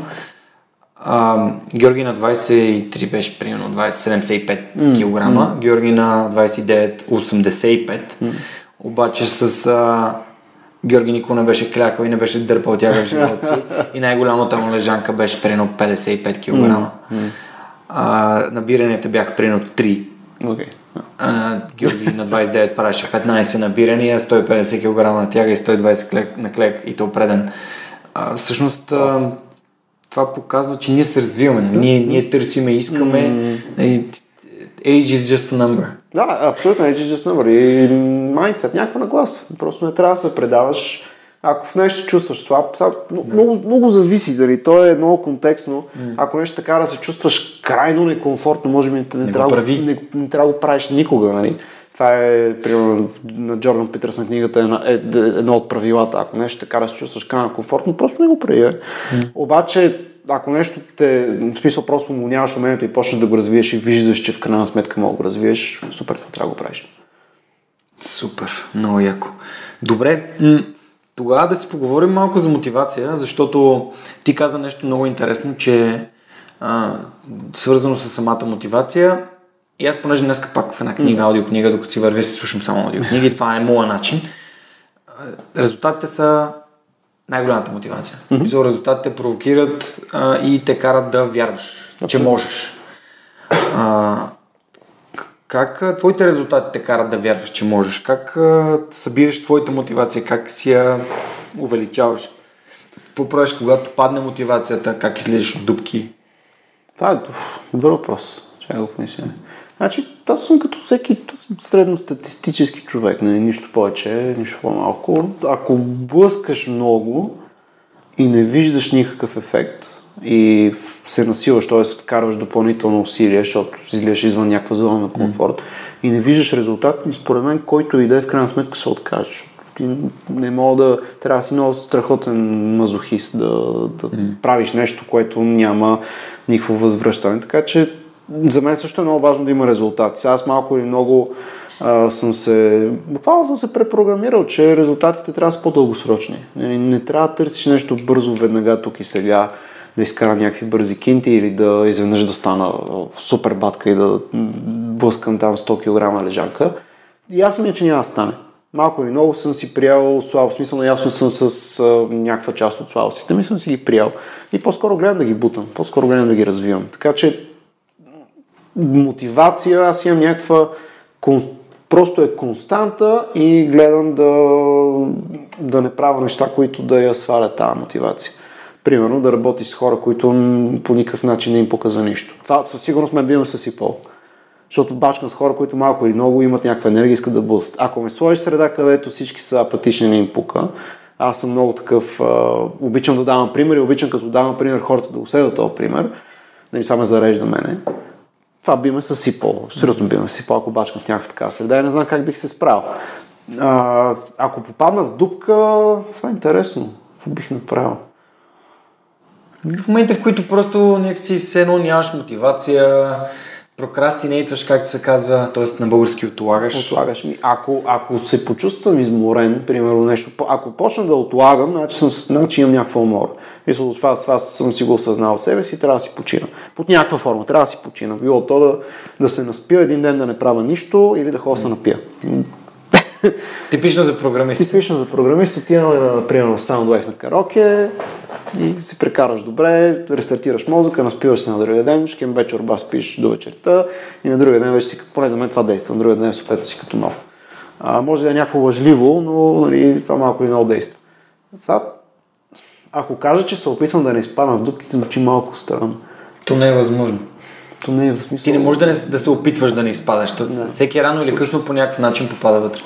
а, Георги на 23 беше примерно 20, 75 mm. кг, mm. Георги на 29 85, mm. обаче с а, Георги никога не беше клякал и не беше дърпал тяга в живота си и най-голямата му лежанка беше примерно 55 кг. Mm. А, набиранията бяха примерно 3. Okay. А, Георги на 29 правеше 15 набирания, 150 кг на тяга и 120 клек, на клек и то преден. А, всъщност а, това показва, че ние се развиваме. Ние, ние търсиме, искаме. Mm. Age is just a number. Да, абсолютно, age is just a number. И mindset, някаква нагласа. Просто не трябва да се предаваш. Ако в нещо чувстваш слаб, слаб много, много зависи, дали то е много контекстно. Mm. Ако нещо така да се чувстваш крайно некомфортно, може би не, не, не, трябва, не, не, не трябва да го правиш никога. Нали? Това е, примерно, на Джордан Питърсън книгата е, е, едно от правилата. Ако нещо така да се чувстваш крайно комфортно, просто не го прави. Mm. Обаче, ако нещо те, в смисъл просто му нямаш умението и почнеш да го развиеш и виждаш, че в крайна сметка мога да го развиеш, супер, това трябва да го правиш. Супер, много яко. Добре, тогава да си поговорим малко за мотивация, защото ти каза нещо много интересно, че а, свързано с самата мотивация. И аз, понеже днес пак в една книга, аудиокнига, докато си вървя, си слушам само аудиокниги, това е моят начин. Резултатите са най-голямата мотивация. Mm-hmm. резултатите провокират а, и те карат да вярваш, okay. че можеш. А, как твоите резултати те карат да вярваш, че можеш? Как а, събираш твоята мотивация? Как си я увеличаваш? Какво правиш, когато падне мотивацията? Как излезеш от дубки? Това е добър въпрос. Чакай го помисля. Значи, аз съм като всеки средностатистически човек, нали? нищо повече, нищо по-малко. Ако блъскаш много и не виждаш никакъв ефект и се насилваш, т.е. карваш допълнително усилие, защото излияш извън някаква зона на комфорт mm. и не виждаш резултат, според мен, който и да е в крайна сметка се откажеш. не мога да... Трябва да си много страхотен мазохист да, да mm. правиш нещо, което няма никакво възвръщане. Така че за мен също е много важно да има резултати. Аз малко или много а, съм се, буквално съм се препрограмирал, че резултатите трябва да са по-дългосрочни. Не, не трябва да търсиш нещо бързо, веднага, тук и сега, да изкарам някакви бързи кинти или да изведнъж да стана супер батка и да блъскам там 100 кг лежанка. Ясно ми е, че няма да стане. Малко или много съм си приял слабо, смисъл наясно съм с а, някаква част от слабостите ми, съм си ги приял. И по-скоро гледам да ги бутам, по-скоро гледам да ги развивам. Така че мотивация, аз имам някаква просто е константа и гледам да, да не правя неща, които да я свалят тази мотивация. Примерно да работиш с хора, които по никакъв начин не им показа нищо. Това със сигурност ме бивам с пол. Защото бачкам с хора, които малко или много имат някаква енергия и искат да бъдат. Ако ме сложиш среда, където всички са апатични, не им пука, аз съм много такъв, а, обичам да давам примери, обичам като давам пример хората да го следват този пример. Нали, това ме зарежда мене това би ме съсипало. Абсолютно би ме съсипало, ако бачкам в някаква така среда не знам как бих се справил. А, ако попадна в дупка, това е интересно. Какво бих направил? В момента, в които просто някакси все едно нямаш мотивация, Прокрастинейтваш, както се казва, т.е. на български отлагаш. Отлагаш ми. Ако, ако се почувствам изморен, примерно нещо, ако почна да отлагам, значи, съм, значи имам някаква умора. Мисля, от това, това съм си го осъзнал себе си, трябва да си почина. Под някаква форма, трябва да си почина. Било то да, да се наспия един ден да не правя нищо или да ходя се напия. (laughs) Типично за програмист. Типично за програмист. Отиваме, например, на Soundwave на караоке и се прекараш добре, рестартираш мозъка, наспиваш се на другия ден, шкем вечер ба спиш до вечерта и на другия ден вече си, поне за мен това действа, на другия ден съответно си като нов. А, може да е някакво лъжливо, но нали, това малко и много действа. Това, ако кажа, че се опитвам да не изпадам в дупките, звучи малко странно. То не е възможно. То не е в смисъл. Ти не можеш да, не, да се опитваш да не изпадаш. Да. Всеки рано или късно по някакъв начин попада вътре.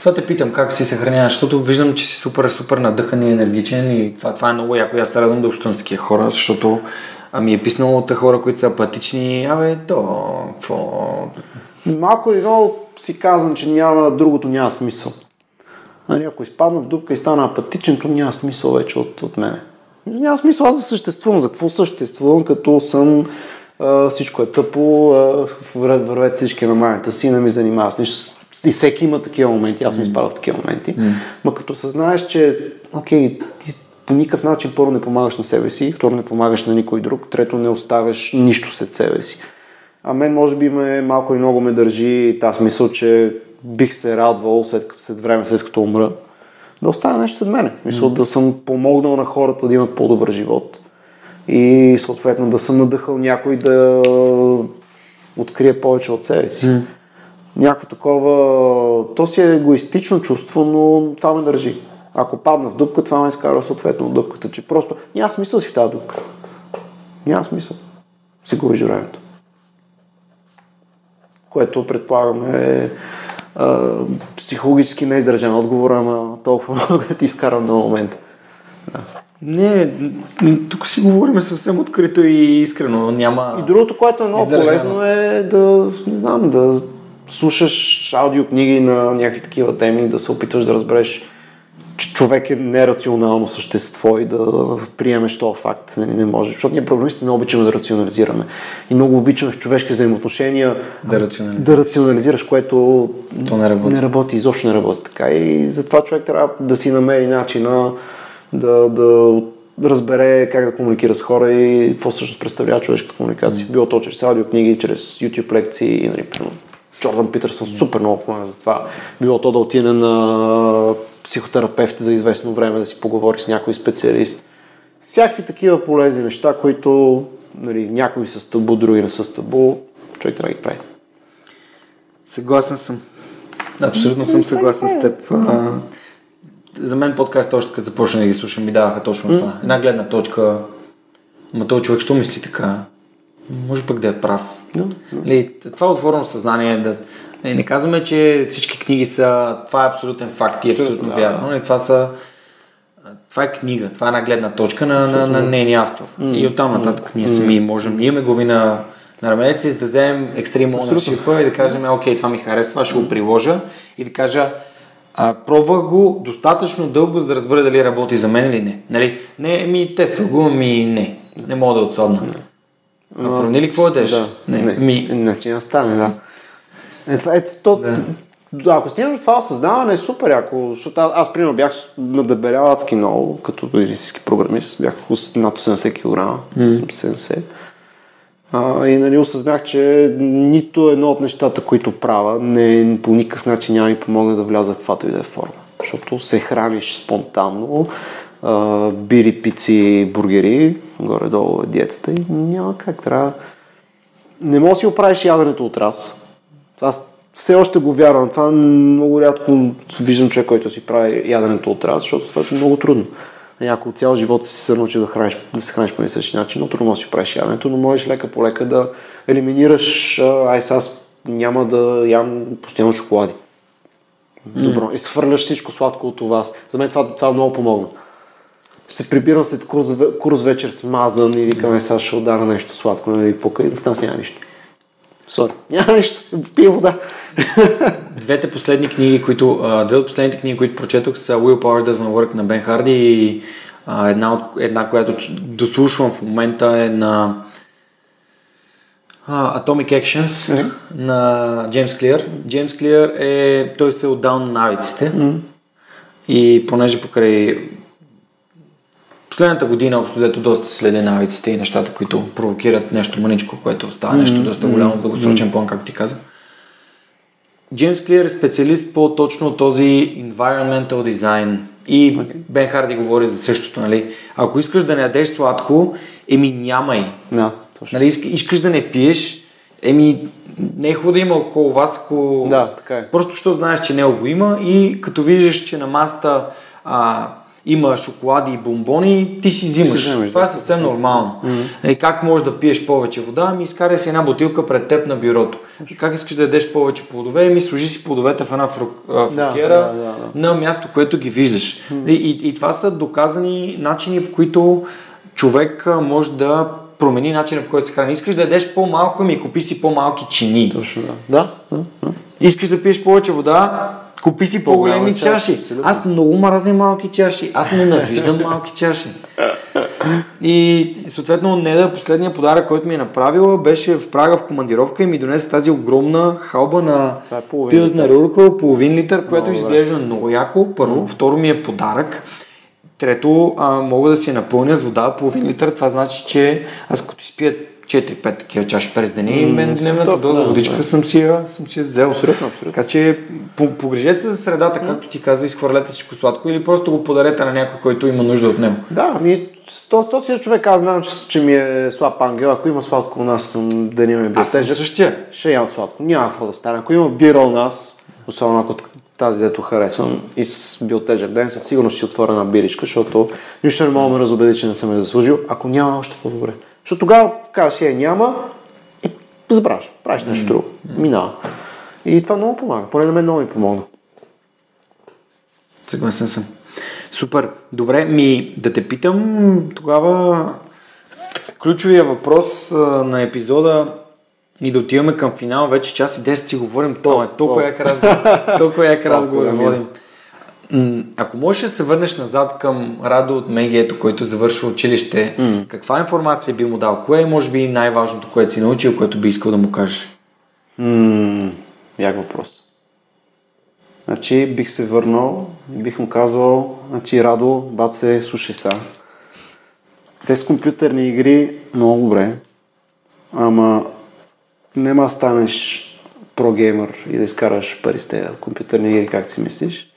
Това те питам как си съхраняваш, защото виждам, че си супер, супер надъхан и енергичен и това, това е много яко. Аз се радвам да общувам с такива хора, защото ами е писнало от хора, които са апатични, абе, то, какво... Малко или много си казвам, че няма, другото няма смисъл. Нали, ако изпадна в дупка и стана апатичен, то няма смисъл вече от, от мене. Няма смисъл аз да съществувам. За какво съществувам, като съм а, всичко е тъпо, а, вървете всички на майната си, не ми занимава с нищо. И всеки има такива моменти, аз съм изпадал в такива моменти. Mm. Ма като съзнаеш, че окей, ти по никакъв начин първо не помагаш на себе си, второ не помагаш на никой друг, трето не оставяш нищо след себе си. А мен може би ме малко и много ме държи тази смисъл, че бих се радвал след, след време, след като умра, да остане нещо след мене. Мисля, mm. да съм помогнал на хората да имат по-добър живот и съответно да съм надъхал някой да открие повече от себе си. Mm. Някакво такова, то си е егоистично чувство, но това ме държи. Ако падна в дупка, това ме изкарва съответно от дупката, че просто няма смисъл си в тази дупка. Няма смисъл. Си губиш времето. Което предполагаме е психологически не е издържан отговор, ама толкова много да ти изкарам на момента. Да. Не, тук си говорим съвсем открито и искрено. Няма. И другото, което е много полезно е да, не знам, да слушаш аудиокниги на някакви такива теми, да се опитваш да разбереш че човек е нерационално същество и да приемеш този факт. Не, не може. Защото ние програмистите не обичаме да рационализираме. И много обичаме в човешки взаимоотношения да рационализираш, да рационализираш което То не работи. не работи, изобщо не работи така. И затова човек трябва да си намери начина да, да разбере как да комуникира с хора и какво всъщност представлява човешката комуникация. Mm. Било то чрез аудиокниги, чрез YouTube лекции и, нали, Джордан Питърсън супер много помага за това. Било то да отиде на психотерапевт за известно време, да си поговори с някой специалист. Всякакви такива полезни неща, които нали, някои са табу, други не са табу, човек трябва да ги прави. Съгласен съм. Абсолютно съм съгласен с теб. За мен подкаст още като започна да ги слушам ми даваха точно това. Една гледна точка. Ма този човек що мисли така? Може пък да е прав. No, no. това отворено съзнание да, не, не казваме, че всички книги са, това е абсолютен факт и е абсолютно да, вярно. Да. Това са това е книга, това е една гледна точка на, на, на нейния автор. Mm. И оттам нататък mm. ние сами можем, ние ме глави на, на раменете си, да вземем екстрем ownership и да кажем, окей, това ми харесва, ще го приложа и да кажа, а, пробвах го достатъчно дълго, за да разбера дали работи за мен или не. Нали? Не, ми тествах го, ми не. Не мога да отслабна. А променили какво е Да. Не, не, ми... Значи не стане, да. Е, това, е, то, да. Ако стигнеш това осъзнаване е супер, ако, защото аз, аз примерно бях надебелял адски много, като истински програмист, бях над 80 кг, mm. 70. А, и нали, осъзнах, че нито едно от нещата, които правя, не, по никакъв начин няма ми помогне да вляза в каквато и да е форма. Защото се храниш спонтанно, а, бири, пици, бургери, горе-долу е диетата и няма как. Трябва... Не можеш да си оправиш яденето от раз аз все още го вярвам. Това много рядко виждам човек, който си прави яденето от раз, защото това е много трудно. Ако цял живот си се научи да, храниш, да се храниш по същия начин, но трудно си правиш яденето, но можеш лека по лека да елиминираш, ай сега няма да ям постоянно шоколади. Добро. И свърляш всичко сладко от това. За мен това, това много помогна. Се прибирам след курс, курс вечер смазан и викаме сега ще удара нещо сладко, нали, пока в нас няма нищо. Сори, няма нищо, пия вода. Двете последни книги, които, две от последните книги, които прочетох са Willpower Doesn't Work на Бен Харди и една, от, една която дослушвам в момента е на Atomic Actions mm-hmm. на Джеймс Клиър. Джеймс Клиър е, той се е отдал на навиците mm-hmm. и понеже покрай последната година общо взето доста следя навиците и нещата, които провокират нещо мъничко, което става нещо mm-hmm. доста голямо в дългосрочен mm-hmm. план, както ти каза. Джеймс Клиер е специалист по точно този environmental design и okay. Бен Харди говори за същото, нали? Ако искаш да не ядеш сладко, еми нямай. No, точно. Нали, искаш да не пиеш, еми не е хубаво да има около вас, ако... Да, така е. Просто защото знаеш, че не го има и като виждаш, че на маста а, има шоколади и бомбони, ти си взимаш. Си вземеш, Това е съвсем да, нормално. Mm-hmm. И как можеш да пиеш повече вода? Ами изкарай си една бутилка пред теб на бюрото. Mm-hmm. Как искаш да ядеш повече плодове? Ами сложи си плодовете в една фрукера да, да, да, да. на място, което ги виждаш. Mm-hmm. И, и, и това са доказани начини, по които човек може да промени начина по който се храни. Искаш да ядеш по-малко, ми купи си по-малки чини. Точно. Да, да, да. Искаш да пиеш повече вода, купи си по-големи чаши. абсолютно. Аз много мразя малки чаши. Аз ненавиждам малки чаши. И съответно Неда, последния подарък, който ми е направила, беше в Прага в командировка и ми донесе тази огромна халба на е литър. Уркъл, половин литър, което Много изглежда много яко. Първо. Второ ми е подарък. Трето, а, мога да си напълня с вода половин литър. Това значи, че аз като изпия 4-5 такива чаши през деня и мен дневната доза водичка да. съм си я, съм си я взел. Абсолютно, абсолютно. Така че по- погрежете се за средата, както ти каза, изхвърлете всичко сладко или просто го подарете на някой, който има нужда от него. Да, ми, то, то си е човек, аз знам, че, че ми е слаб ангел. Ако има сладко у нас, съм, да не ме бие Аз съм същия. Ще ям сладко. Няма какво да стане. Ако има бира у нас, особено ако тази, дето харесвам и с бил тежък ден, със сигурност ще отворя на биричка, защото нищо не мога да ме разобеди, че не съм я заслужил. Ако няма, още по-добре. Защото тогава казваш, е, няма и забравяш. Правиш нещо друго. Минава. И това много помага. Поне на мен много ми помогна. Съгласен съм. Супер. Добре, ми да те питам тогава ключовия въпрос а, на епизода и да отиваме към финал. Вече час и 10 си говорим. То е толкова як разговор. Толкова як разговор Толкова водим. Ако можеш да се върнеш назад към Радо от Мегието, който завършва училище, каква информация би му дал? Кое е може би най-важното, което си научил, което би искал да му кажеш? М, як въпрос. Значи бих се върнал бих му казал, значи Радо, баце, слушай са. Те с компютърни игри много добре, ама нема станеш прогеймър и да изкараш пари с тези компютърни игри, как си мислиш.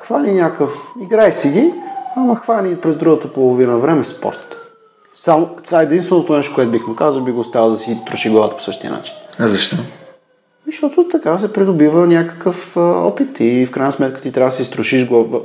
Хвани някакъв, играй си ги, ама хвани през другата половина време спорт. Само, това е единственото нещо, което бих му казал, би го оставил да си троши главата по същия начин. А защо? Защото така се придобива някакъв а, опит и в крайна сметка ти трябва да си изтрошиш глава,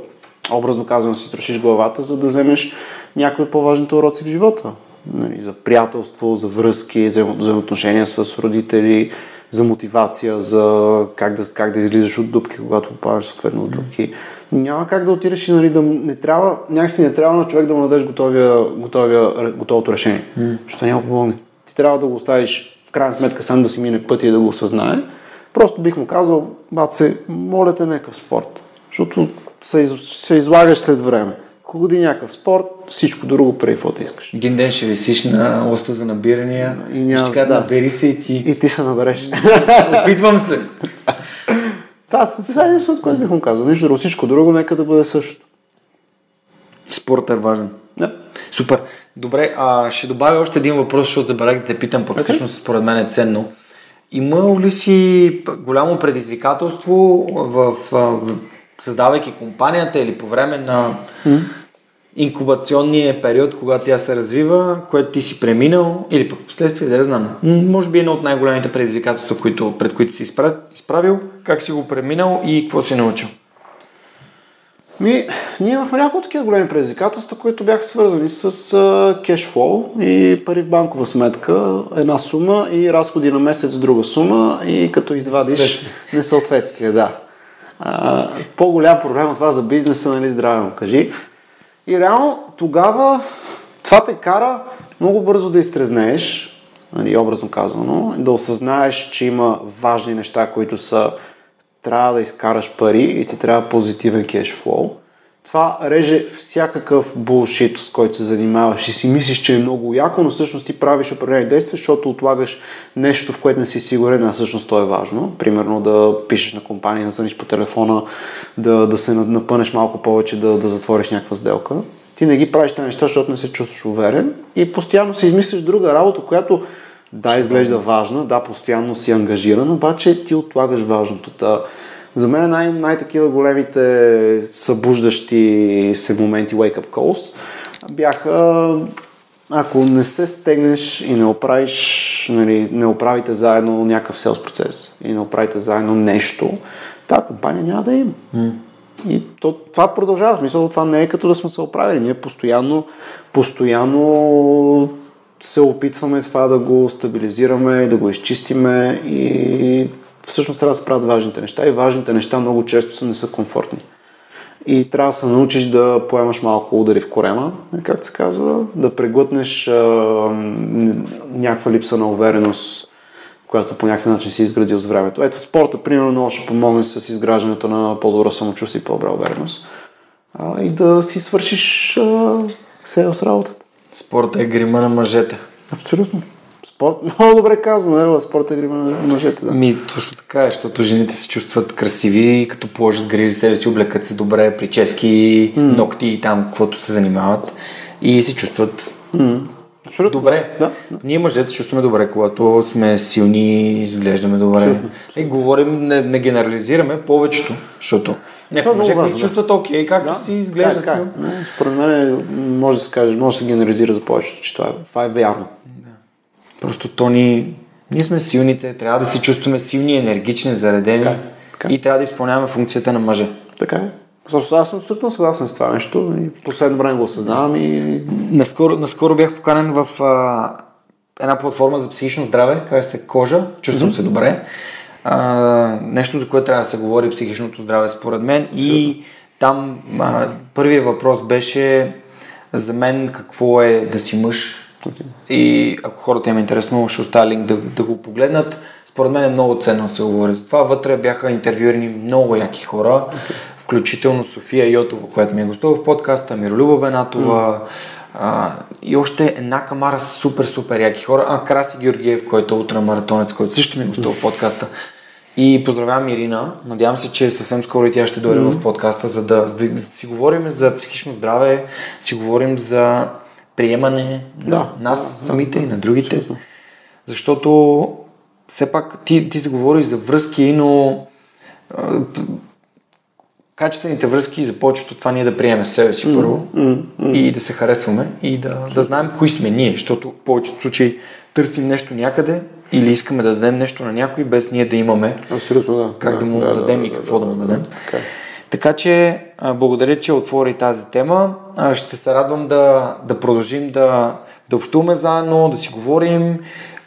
образно казвам, си изтрошиш главата, за да вземеш някои от по-важните уроци в живота. Нали, за приятелство, за връзки, за взаимоотношения с родители, за мотивация, за как да, как да излизаш от дупки, когато попадаш съответно от дупки. Няма как да отидеш и нали, да не трябва, някакси не трябва на човек да му дадеш готовия, готовия, готовото решение. Защото няма помогне. Ти трябва да го оставиш в крайна сметка сам да си мине пътя и да го осъзнае. Просто бих му казал, бат се, моля те някакъв спорт. Защото се, из, се излагаш след време. Ако годи някакъв спорт, всичко друго преди каквото искаш. Един ден ще висиш на лоста за набирания И няма- ще да. набери се и ти. И ти се набереш. (laughs) Опитвам се. (laughs) Това, това е единственото, което бих му казал. Нищо друго. Всичко друго нека да бъде същото. Спортът е важен. Да. Супер. Добре, а ще добавя още един въпрос, защото забравих да те питам, пък Окей. всъщност според мен е ценно. Има ли си голямо предизвикателство в, в, в създавайки компанията или по време на инкубационния период, когато тя се развива, което ти си преминал или пък в последствие, да не знам. Може би едно от най-големите предизвикателства, които, пред които си изпра- изправил, как си го преминал и какво си научил. Ми, ние имахме няколко такива големи предизвикателства, които бяха свързани с а, кешфлоу и пари в банкова сметка, една сума и разходи на месец друга сума и като извадиш несъответствие, да. А, по-голям проблем от това за бизнеса, нали, здраве му кажи. И реално тогава това те кара много бързо да изтрезнееш, нали, образно казано, да осъзнаеш, че има важни неща, които са трябва да изкараш пари и ти трябва позитивен кешфлоу. Това реже всякакъв булшит, с който се занимаваш и си мислиш, че е много яко, но всъщност ти правиш определени действия, защото отлагаш нещо, в което не си сигурен, а всъщност то е важно. Примерно да пишеш на компания, да звъниш по телефона, да, да се напънеш малко повече, да, да затвориш някаква сделка. Ти не ги правиш тези неща, защото не се чувстваш уверен и постоянно си измислиш друга работа, която да, изглежда важна, да, постоянно си ангажиран, обаче ти отлагаш важното. Та, за мен най- най-такива големите събуждащи се моменти wake-up calls бяха ако не се стегнеш и не оправиш, нали, не оправите заедно някакъв селс процес и не оправите заедно нещо, тази компания няма да има. И то, това продължава. В смисъл, това не е като да сме се оправили. Ние постоянно, постоянно се опитваме това да го стабилизираме, да го изчистиме и всъщност трябва да се правят важните неща и важните неща много често са не са комфортни. и трябва да се научиш да поемаш малко удари в корема, както се казва, да преглътнеш а, някаква липса на увереност, която по някакъв начин си изградил с времето. Ето спорта, примерно, много ще помогне с изграждането на по-добро самочувствие и по-добра увереност. А, и да си свършиш а, с работата. Спорта е грима на мъжете. Абсолютно. Спорт, (laughs) много добре казвам, е, спорт е грима на мъжете. Да. Ми, точно така е, защото жените се чувстват красиви, като положат грижи себе си, облекат се добре, прически, mm. ногти и там, каквото се занимават и се чувстват mm. Абсолютно. Добре. Да, да. Ние мъжете се чувстваме добре, когато сме силни, изглеждаме добре. Абсолютно. И говорим, не, не генерализираме повечето, защото някои е мъже, които чувстват окей, както да, си изглеждат. Така. Според мен може да се каже, може да се генерализира за повечето, че това, това е вярно. Просто то ни... Ние сме силните, трябва да се чувстваме силни, енергични, заредени така, така. и трябва да изпълняваме функцията на мъже. Така е. Аз съм абсолютно съгласен с това нещо и последно време го осъзнавам и... Наскоро, наскоро бях поканен в а, една платформа за психично здраве, казва се Кожа, чувствам mm-hmm. се добре. А, нещо, за което трябва да се говори психичното здраве според мен и там а, първият въпрос беше за мен какво е да си мъж. И ако хората им е интересно, ще оставя линк да, да го погледнат. Според мен е много ценно се говори за това. Вътре бяха интервюирани много яки хора. Okay включително София Йотова, която ми е гостува в подкаста, Миролюба Бенатова mm. а, и още една камара супер, супер яки хора. А, Краси Георгиев, който е ултрамаратонец, който също ми е гостува в подкаста. И поздравявам Ирина. Надявам се, че съвсем скоро и тя ще дойде mm. в подкаста, за да, за да си говорим за психично здраве, си говорим за приемане да, на нас да, самите да, и на другите. Абсолютно. Защото все пак ти, ти се говориш за връзки, но качествените връзки за повечето това ние да приемем себе си първо mm, mm, и да се харесваме и да, да знаем кои сме ние, защото в повечето случаи търсим нещо някъде или искаме да дадем нещо на някой без ние да имаме Абсолютно, да. как да, да му да, дадем да, и какво да, да, да му дадем. Така, така че благодаря, че отвори тази тема. Ще се радвам да, да продължим да, да общуваме заедно, да си говорим.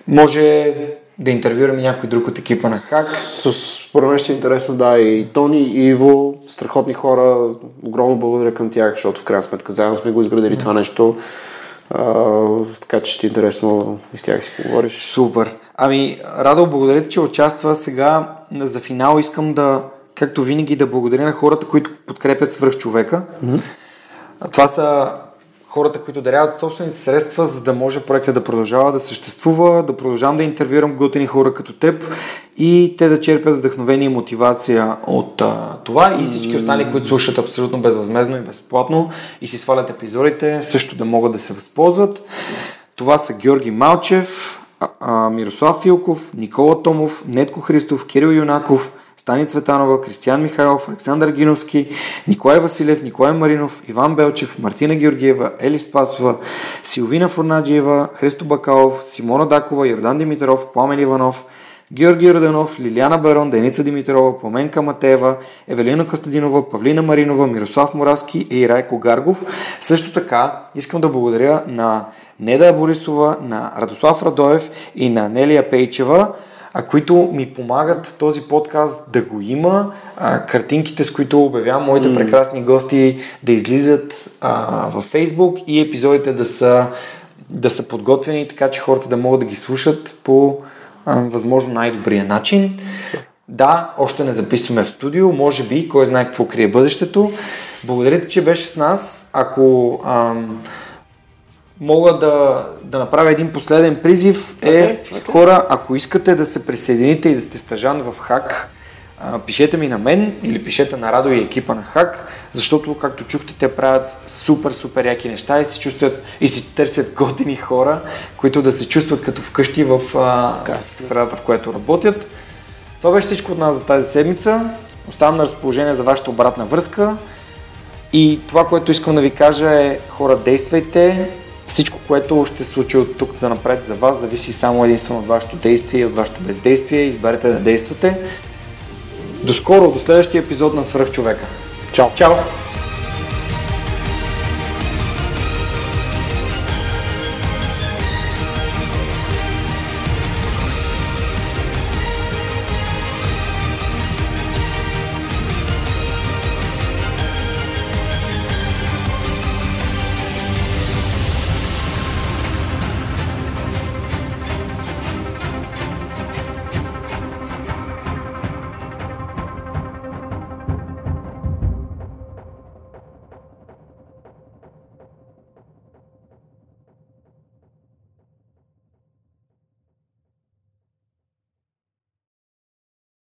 Може да интервюраме някой друг от екипа на Хак. Според мен ще е интересно, да, и Тони, и Иво, страхотни хора, огромно благодаря към тях, защото в крайна сметка заедно сме го изградили mm. това нещо. А, така че ще е интересно и с тях си поговориш. Супер. Ами, Радо, благодаря ти, че участва сега. За финал искам да, както винаги, да благодаря на хората, които подкрепят свръх човека. Mm-hmm. Това са хората, които даряват собствените средства, за да може проектът да продължава да съществува, да продължавам да интервюрам готини хора като теб и те да черпят вдъхновение и мотивация от а, това и всички останали, които слушат абсолютно безвъзмезно и безплатно и си свалят епизодите, също да могат да се възползват. Това са Георги Малчев, Мирослав Филков, Никола Томов, Нетко Христов, Кирил Юнаков, Стани Цветанова, Кристиян Михайлов, Александър Гиновски, Николай Василев, Николай Маринов, Иван Белчев, Мартина Георгиева, Ели Спасова, Силвина Фурнаджиева, Христо Бакалов, Симона Дакова, Йордан Димитров, Пламен Иванов, Георги Роденов, Лилиана Барон, Деница Димитрова, Поменка Матеева, Евелина Костадинова, Павлина Маринова, Мирослав Моравски и Райко Гаргов. Също така искам да благодаря на Неда Борисова, на Радослав Радоев и на Нелия Пейчева, а, които ми помагат този подкаст да го има, а, картинките, с които обявявам моите mm. прекрасни гости да излизат а, във Facebook и епизодите да са, да са подготвени, така че хората да могат да ги слушат по а, възможно най-добрия начин. Да, още не записваме в студио, може би, кой знае какво крие бъдещето. Благодаря ти, че беше с нас. Ако ам, мога да, да направя един последен призив е okay, okay. хора, ако искате да се присъедините и да сте стъжан в ХАК, а, пишете ми на мен или пишете на Радо и екипа на ХАК, защото, както чухте, те правят супер, супер яки неща и се чувстват и си търсят готини хора, които да се чувстват като вкъщи в, а, в средата, в която работят. Това беше всичко от нас за тази седмица. Оставам на разположение за вашата обратна връзка. И това, което искам да ви кажа е, хора, действайте, всичко, което ще се случи от тук да напред за вас, зависи само единствено от вашето действие и от вашето бездействие. Изберете да действате. До скоро, до следващия епизод на Свръхчовека. Чао! Чао!